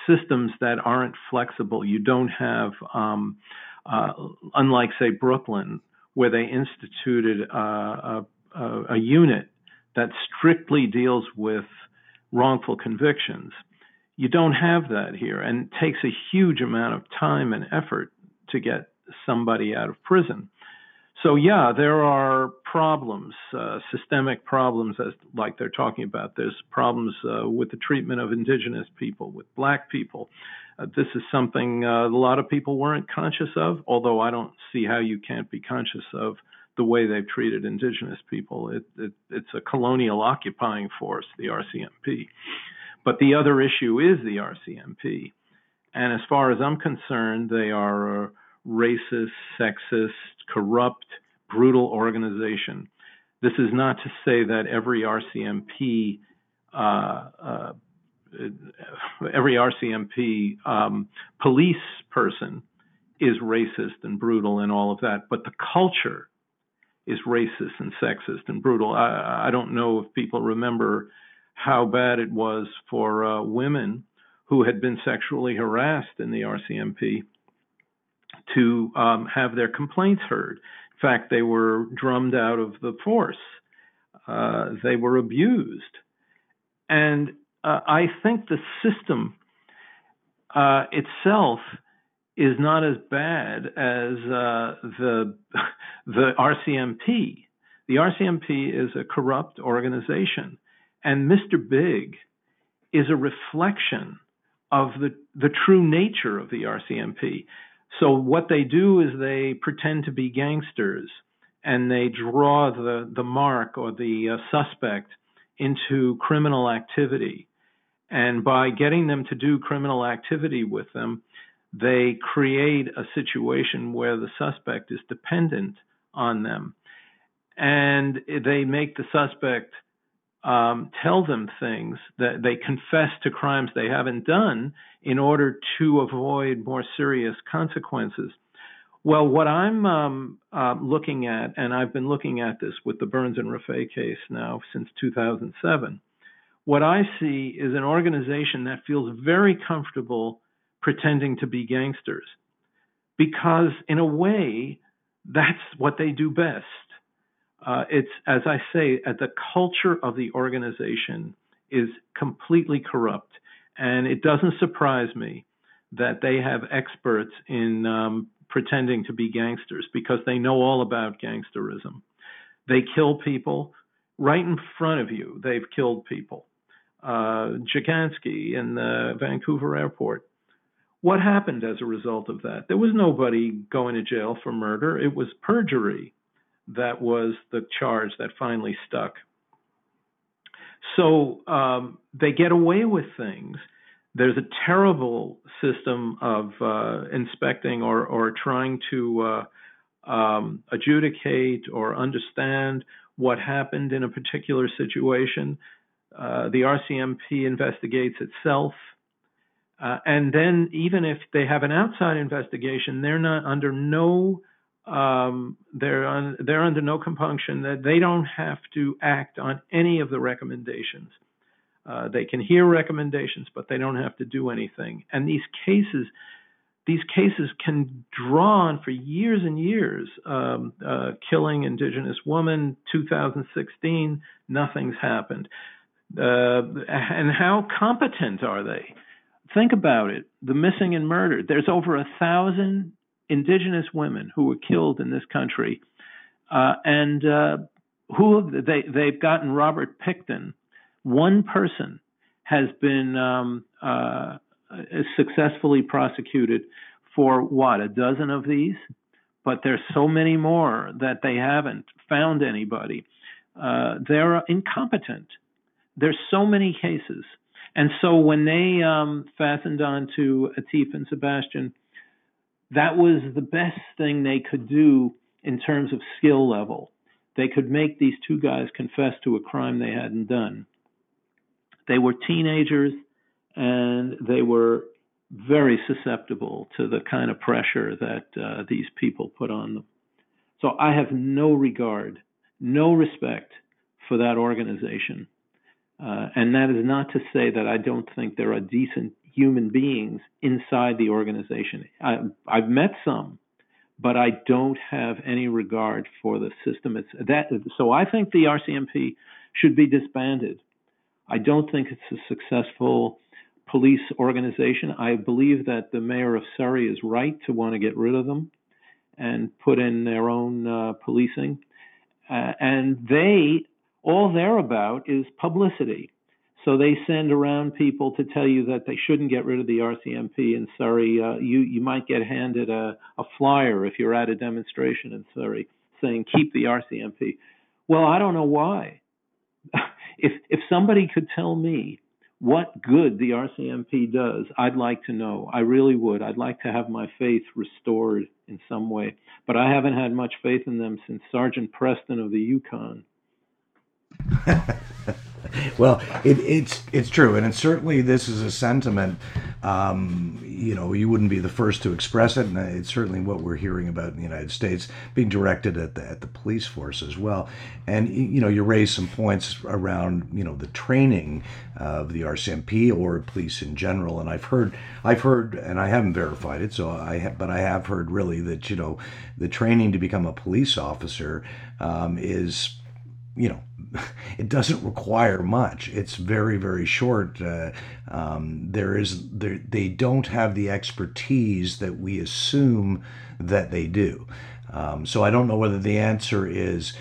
systems that aren't flexible. You don't have, um, uh, unlike say Brooklyn, where they instituted uh, a, a, unit that strictly deals with wrongful convictions. You don't have that here, and it takes a huge amount of time and effort to get somebody out of prison. So yeah, there are problems, uh, systemic problems, as like they're talking about. There's problems uh, with the treatment of indigenous people, with black people. Uh, this is something uh, a lot of people weren't conscious of, although I don't see how you can't be conscious of the way they've treated indigenous people. It, it, it's a colonial occupying force, the RCMP. But the other issue is the RCMP. And as far as I'm concerned, they are racist, sexist, corrupt, brutal organization. This is not to say that every RCMP uh, uh, every RCMP um, police person is racist and brutal and all of that, but the culture is racist and sexist and brutal. I, I don't know if people remember how bad it was for uh, women who had been sexually harassed in the RCMP to um, have their complaints heard. In fact, they were drummed out of the force. Uh, they were abused. And uh, I think the system uh, itself is not as bad as uh, the the RCMP. The RCMP is a corrupt organization, and Mr. Big is a reflection of the the true nature of the RCMP. So what they do is they pretend to be gangsters and they draw the, the mark or the uh, suspect into criminal activity. And by getting them to do criminal activity with them, they create a situation where the suspect is dependent on them. And they make the suspect um, tell them things that they confess to crimes they haven't done in order to avoid more serious consequences. Well, what I'm um, uh, looking at, and I've been looking at this with the Burns and Rafay case now since 2007, what I see is an organization that feels very comfortable pretending to be gangsters because, in a way, that's what they do best. Uh, it's, as I say, uh, the culture of the organization is completely corrupt. And it doesn't surprise me that they have experts in um, pretending to be gangsters because they know all about gangsterism. They kill people right in front of you. They've killed people. Uh, in the Vancouver airport. What happened as a result of that? There was nobody going to jail for murder. It was perjury that was the charge that finally stuck. So um, they get away with things. There's a terrible system of uh, inspecting or, or trying to uh, um, adjudicate or understand what happened in a particular situation. Uh, the RCMP investigates itself. Uh, and then, even if they have an outside investigation, they're not under no um, they're on, they're under no compunction that they don't have to act on any of the recommendations. Uh, they can hear recommendations, but they don't have to do anything. And these cases, these cases can draw on for years and years. Um, uh, killing indigenous woman, 2016, nothing's happened. Uh, and how competent are they? Think about it. The missing and murdered. There's over a thousand indigenous women who were killed in this country, uh, and uh, who they they've gotten Robert Pickton. One person has been um, uh, successfully prosecuted for what a dozen of these, but there's so many more that they haven't found anybody. Uh, they're incompetent. There's so many cases. And so when they um, fastened on to Atif and Sebastian, that was the best thing they could do in terms of skill level. They could make these two guys confess to a crime they hadn't done. They were teenagers and they were very susceptible to the kind of pressure that uh, these people put on them. So I have no regard, no respect for that organization. Uh, and that is not to say that I don't think there are decent human beings inside the organization. I, I've met some, but I don't have any regard for the system. It's that. So I think the RCMP should be disbanded. I don't think it's a successful police organization. I believe that the mayor of Surrey is right to want to get rid of them and put in their own uh, policing. Uh, and they, all they're about is publicity. So they send around people to tell you that they shouldn't get rid of the RCMP in Surrey. Uh, you you might get handed a, a flyer if you're at a demonstration in Surrey saying keep the RCMP. Well, I don't know why. if if somebody could tell me what good the RCMP does, I'd like to know. I really would. I'd like to have my faith restored in some way. But I haven't had much faith in them since Sergeant Preston of the Yukon. well, it, it's it's true, and it's certainly this is a sentiment. Um, you know, you wouldn't be the first to express it, and it's certainly what we're hearing about in the United States, being directed at the at the police force as well. And you know, you raise some points around you know the training of the RCMP or police in general, and I've heard I've heard, and I haven't verified it, so I have, but I have heard really that you know the training to become a police officer um, is you know it doesn't require much. It's very, very short. Uh, um, there is there, they don't have the expertise that we assume that they do. Um, so I don't know whether the answer is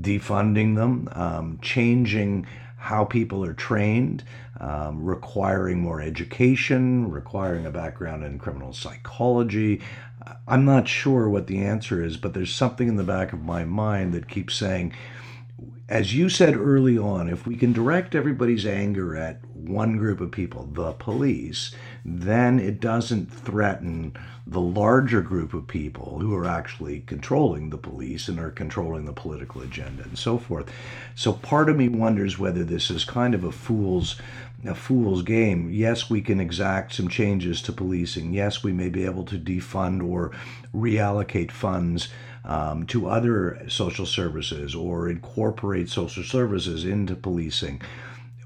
defunding them, um, changing how people are trained, um, requiring more education, requiring a background in criminal psychology. I'm not sure what the answer is, but there's something in the back of my mind that keeps saying as you said early on, if we can direct everybody's anger at one group of people, the police, then it doesn't threaten the larger group of people who are actually controlling the police and are controlling the political agenda and so forth. So part of me wonders whether this is kind of a fool's a fool's game. Yes, we can exact some changes to policing. Yes, we may be able to defund or reallocate funds um, to other social services or incorporate social services into policing.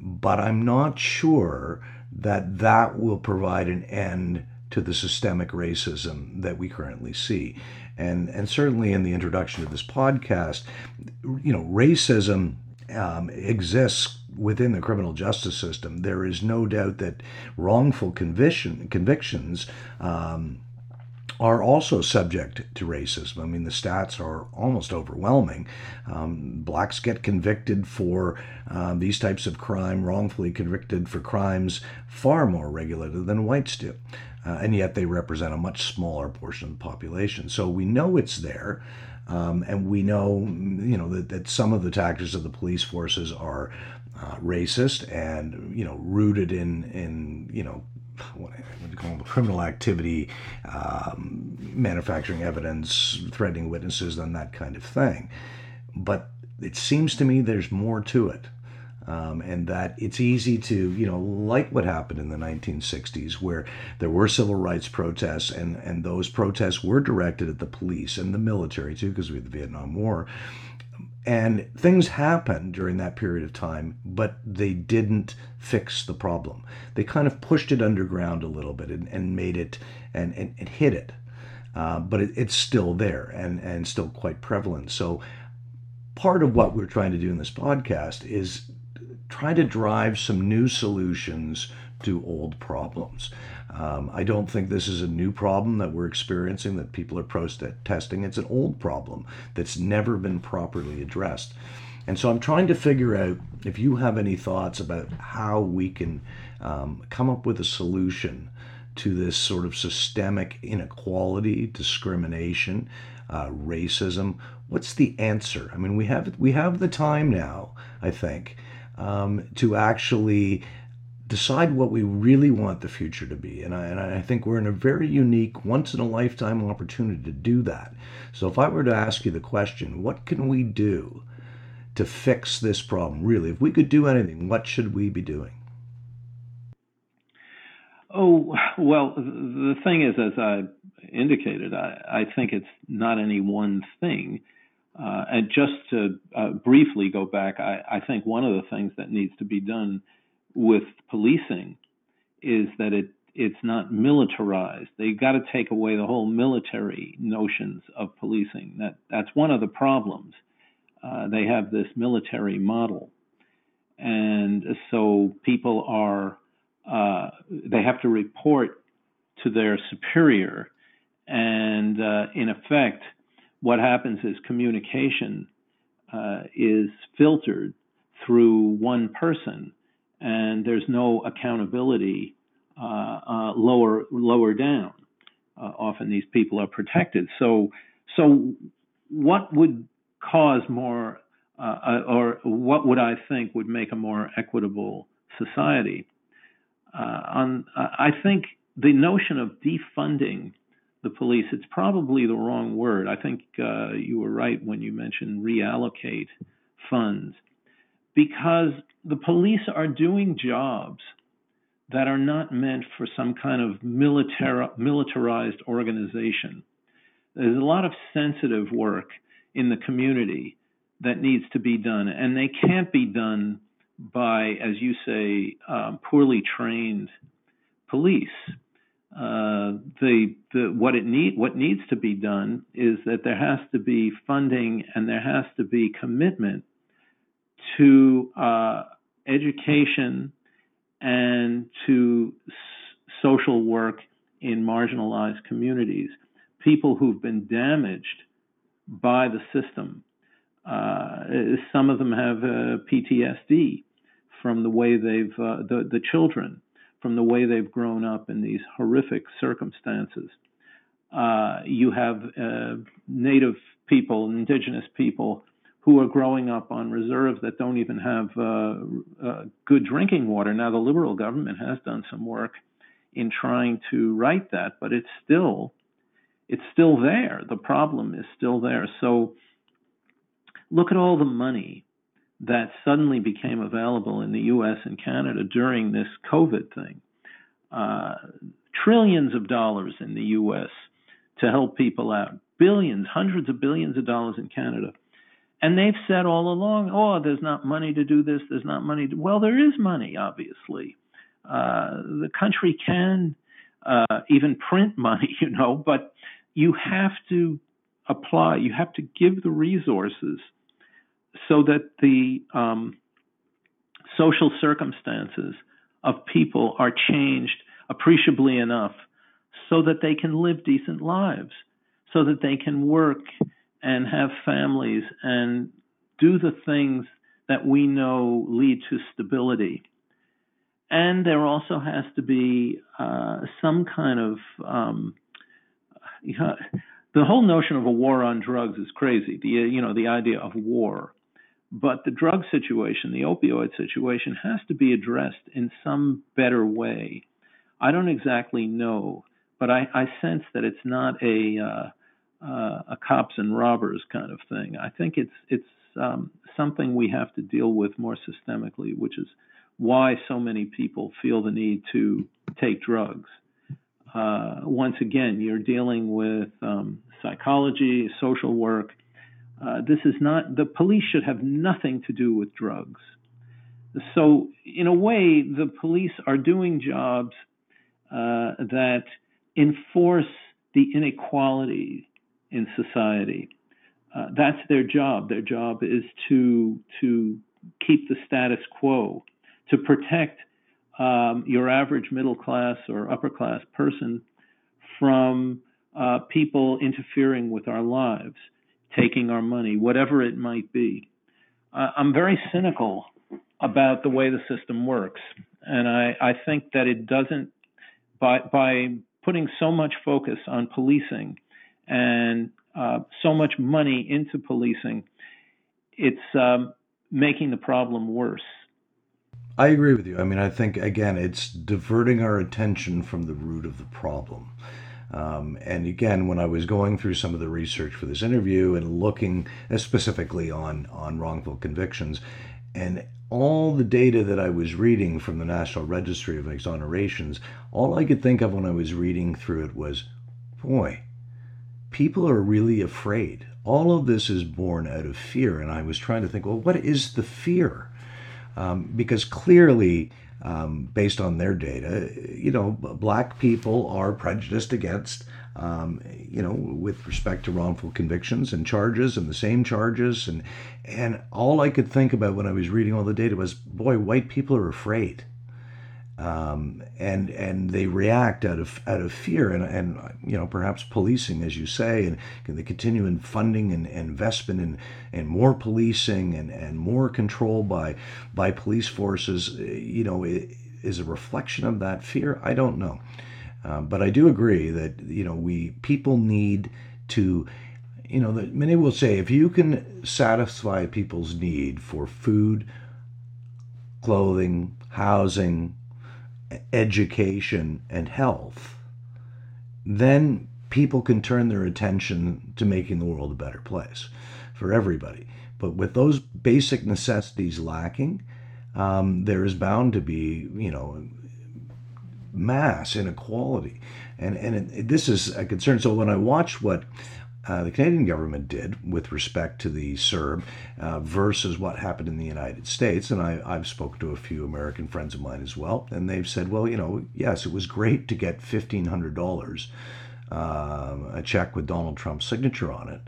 But I'm not sure that that will provide an end to the systemic racism that we currently see. And, and certainly in the introduction to this podcast, you know, racism um, exists within the criminal justice system. There is no doubt that wrongful conviction, convictions um, are also subject to racism. I mean, the stats are almost overwhelming. Um, blacks get convicted for uh, these types of crime, wrongfully convicted for crimes far more regularly than whites do. Uh, and yet they represent a much smaller portion of the population. So we know it's there. Um, and we know, you know, that, that some of the tactics of the police forces are uh, racist and, you know, rooted in, in you know, what do you call them, criminal activity, um, manufacturing evidence, threatening witnesses, and that kind of thing. But it seems to me there's more to it. Um, and that it's easy to, you know, like what happened in the 1960s, where there were civil rights protests, and, and those protests were directed at the police and the military too, because we had the Vietnam War. And things happened during that period of time, but they didn't fix the problem. They kind of pushed it underground a little bit and, and made it and, and, and hid it. Uh, but it, it's still there and, and still quite prevalent. So, part of what we're trying to do in this podcast is try to drive some new solutions to old problems. Um, I don't think this is a new problem that we're experiencing that people are protesting. It's an old problem that's never been properly addressed. And so I'm trying to figure out if you have any thoughts about how we can um, come up with a solution to this sort of systemic inequality, discrimination, uh, racism. What's the answer? I mean, we have we have the time now, I think, um, to actually decide what we really want the future to be. And I, and I think we're in a very unique, once in a lifetime opportunity to do that. So if I were to ask you the question, what can we do to fix this problem? Really, if we could do anything, what should we be doing? Oh, well, the thing is, as I indicated, I, I think it's not any one thing. Uh, and just to uh, briefly go back, I, I, think one of the things that needs to be done with policing is that it it's not militarized. They got to take away the whole military notions of policing. That that's one of the problems. Uh, they have this military model, and so people are uh, they have to report to their superior, and uh, in effect, what happens is communication uh, is filtered through one person and there's no accountability uh, uh, lower lower down. Uh, often these people are protected. So so what would cause more uh, uh, or what would I think would make a more equitable society? Uh, on I think the notion of defunding the police it's probably the wrong word. I think you were right when you mentioned reallocate funds because the police are doing jobs that are not meant for some kind of militar- militarized organization. There's a lot of sensitive work in the community that needs to be done, and they can't be done by, as you say, um, poorly trained police. Uh, the, the, what it need what needs to be done is that there has to be funding and there has to be commitment to uh, education and to s- social work in marginalized communities, people who've been damaged by the system. Uh, some of them have uh, PTSD from the way they've, uh, the, the children, from the way they've grown up in these horrific circumstances. Uh, you have uh, Native people, indigenous people who are growing up on reserves that don't even have uh, uh, good drinking water. Now, the Liberal government has done some work in trying to right that, but it's still it's still there. The problem is still there. So, look at all the money that suddenly became available in the U.S. and Canada during this COVID thing. Uh, trillions of dollars in the U.S. to help people out, billions, hundreds of billions of dollars in Canada and they've said all along, oh, there's not money to do this, there's not money to. Well, there is money, obviously. Uh, the country can uh, even print money, you know, but you have to apply, you have to give the resources so that the um, social circumstances of people are changed appreciably enough so that they can live decent lives, so that they can work and have families and do the things that we know lead to stability. And there also has to be uh, some kind of um, you know, the whole notion of a war on drugs is crazy. The you know the idea of war, but the drug situation, the opioid situation, has to be addressed in some better way. I don't exactly know, but I, I sense that it's not a uh, uh, a cops and robbers kind of thing. I think it's it's um, something we have to deal with more systemically, which is why so many people feel the need to take drugs. Uh, once again, you're dealing with um, psychology, social work. Uh, this is not, the police should have nothing to do with drugs. So, in a way, the police are doing jobs uh, that enforce the inequality in society. Uh, that's their job. Their job is to to keep the status quo, to protect um, your average middle class or upper class person from uh, people interfering with our lives, taking our money, whatever it might be. Uh, I'm very cynical about the way the system works, and I, I think that it doesn't by by putting so much focus on policing and uh, so much money into policing, it's um, making the problem worse. I agree with you. I mean, I think, again, it's diverting our attention from the root of the problem. Um, and again, when I was going through some of the research for this interview and looking specifically on, on wrongful convictions, and all the data that I was reading from the National Registry of Exonerations, all I could think of when I was reading through it was, boy, people are really afraid. All of this is born out of fear. And I was trying to think, well, what is the fear? Um, because clearly, um, based on their data, you know, black people are prejudiced against, um, you know, with respect to wrongful convictions and charges and the same charges. And, and all I could think about when I was reading all the data was, boy, white people are afraid um, and and they react out of out of fear and and you know perhaps policing as you say and the continuing funding and, and investment and and more policing and and more control by by police forces? You know is a reflection of that fear? I don't know. Um, but I do agree that you know we people need to you know that many will say if you can satisfy people's need for food clothing housing education, and health, then people can turn their attention to making the world a better place for everybody. But with those basic necessities lacking, um, there is bound to be, you know, mass inequality, and and it, this is a concern. So when I watch what uh, the Canadian government did with respect to the CERB uh, versus what happened in the United States. And I, I've spoken to a few American friends of mine as well, and they've said, well, you know, yes, it was great to get $1,500, uh, a check with Donald Trump's signature on it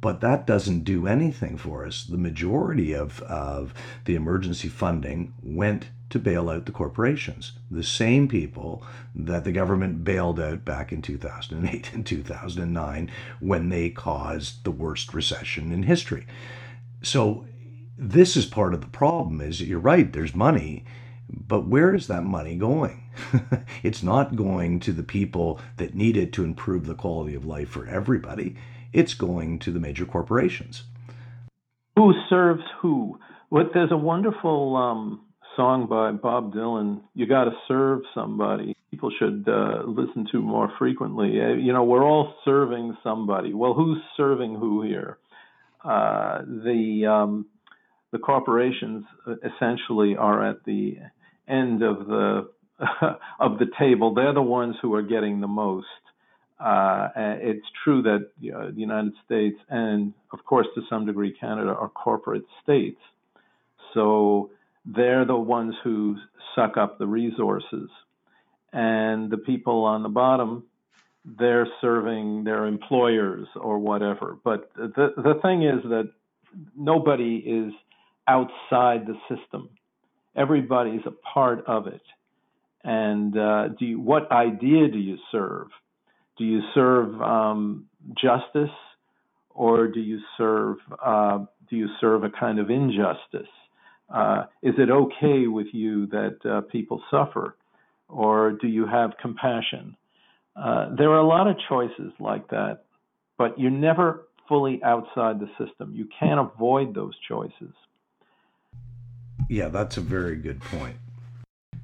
but that doesn't do anything for us. The majority of, of the emergency funding went to bail out the corporations, the same people that the government bailed out back in 2008 and 2009 when they caused the worst recession in history. So this is part of the problem is you're right, there's money, but where is that money going? it's not going to the people that need it to improve the quality of life for everybody it's going to the major corporations. Who serves who? What there's a wonderful um, song by Bob Dylan. You got to serve somebody. People should uh, listen to more frequently. Uh, you know, we're all serving somebody. Well, who's serving who here? Uh, the um, the corporations uh, essentially are at the end of the of the table. They're the ones who are getting the most. Uh, it's true that you know, the United States and, of course, to some degree, Canada are corporate states. So they're the ones who suck up the resources. And the people on the bottom, they're serving their employers or whatever. But the, the thing is that nobody is outside the system, everybody's a part of it. And uh, do you, what idea do you serve? do you serve um, justice or do you serve uh, do you serve a kind of injustice? Uh, is it okay with you that uh, people suffer, or do you have compassion? Uh, there are a lot of choices like that, but you're never fully outside the system. You can't avoid those choices. Yeah, that's a very good point.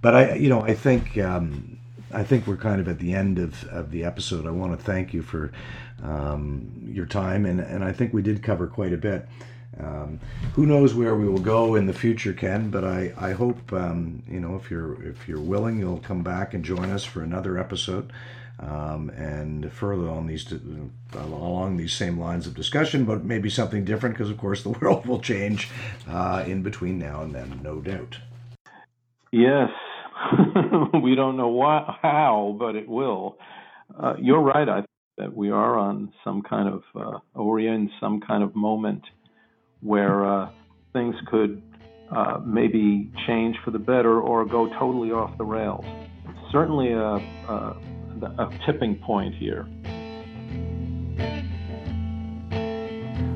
But I, you know, I think um, I think we're kind of at the end of, of the episode. I want to thank you for um, your time, and, and I think we did cover quite a bit. Um, who knows where we will go in the future, Ken? But I, I hope um, you know if you're if you're willing, you'll come back and join us for another episode, um, and further on these along these same lines of discussion, but maybe something different because of course the world will change uh, in between now and then, no doubt. Yes, we don't know why, how, but it will. Uh, you're right. I think that we are on some kind of, uh, or in some kind of moment where uh, things could uh, maybe change for the better or go totally off the rails. Certainly a, a, a tipping point here.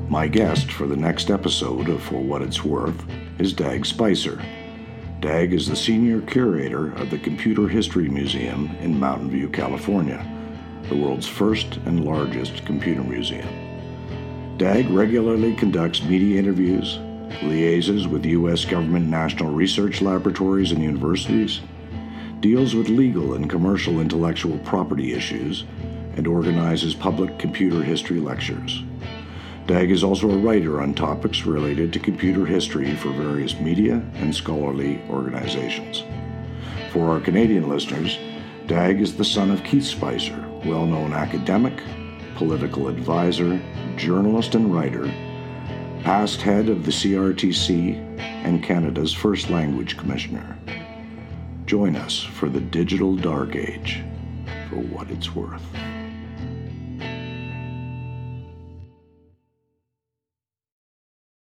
My guest for the next episode of For What It's Worth is Dag Spicer. Dag is the senior curator of the Computer History Museum in Mountain View, California, the world's first and largest computer museum. Dag regularly conducts media interviews, liaises with U.S. government national research laboratories and universities, deals with legal and commercial intellectual property issues, and organizes public computer history lectures. Dag is also a writer on topics related to computer history for various media and scholarly organizations. For our Canadian listeners, Dag is the son of Keith Spicer, well known academic, political advisor, journalist, and writer, past head of the CRTC and Canada's First Language Commissioner. Join us for the digital dark age for what it's worth.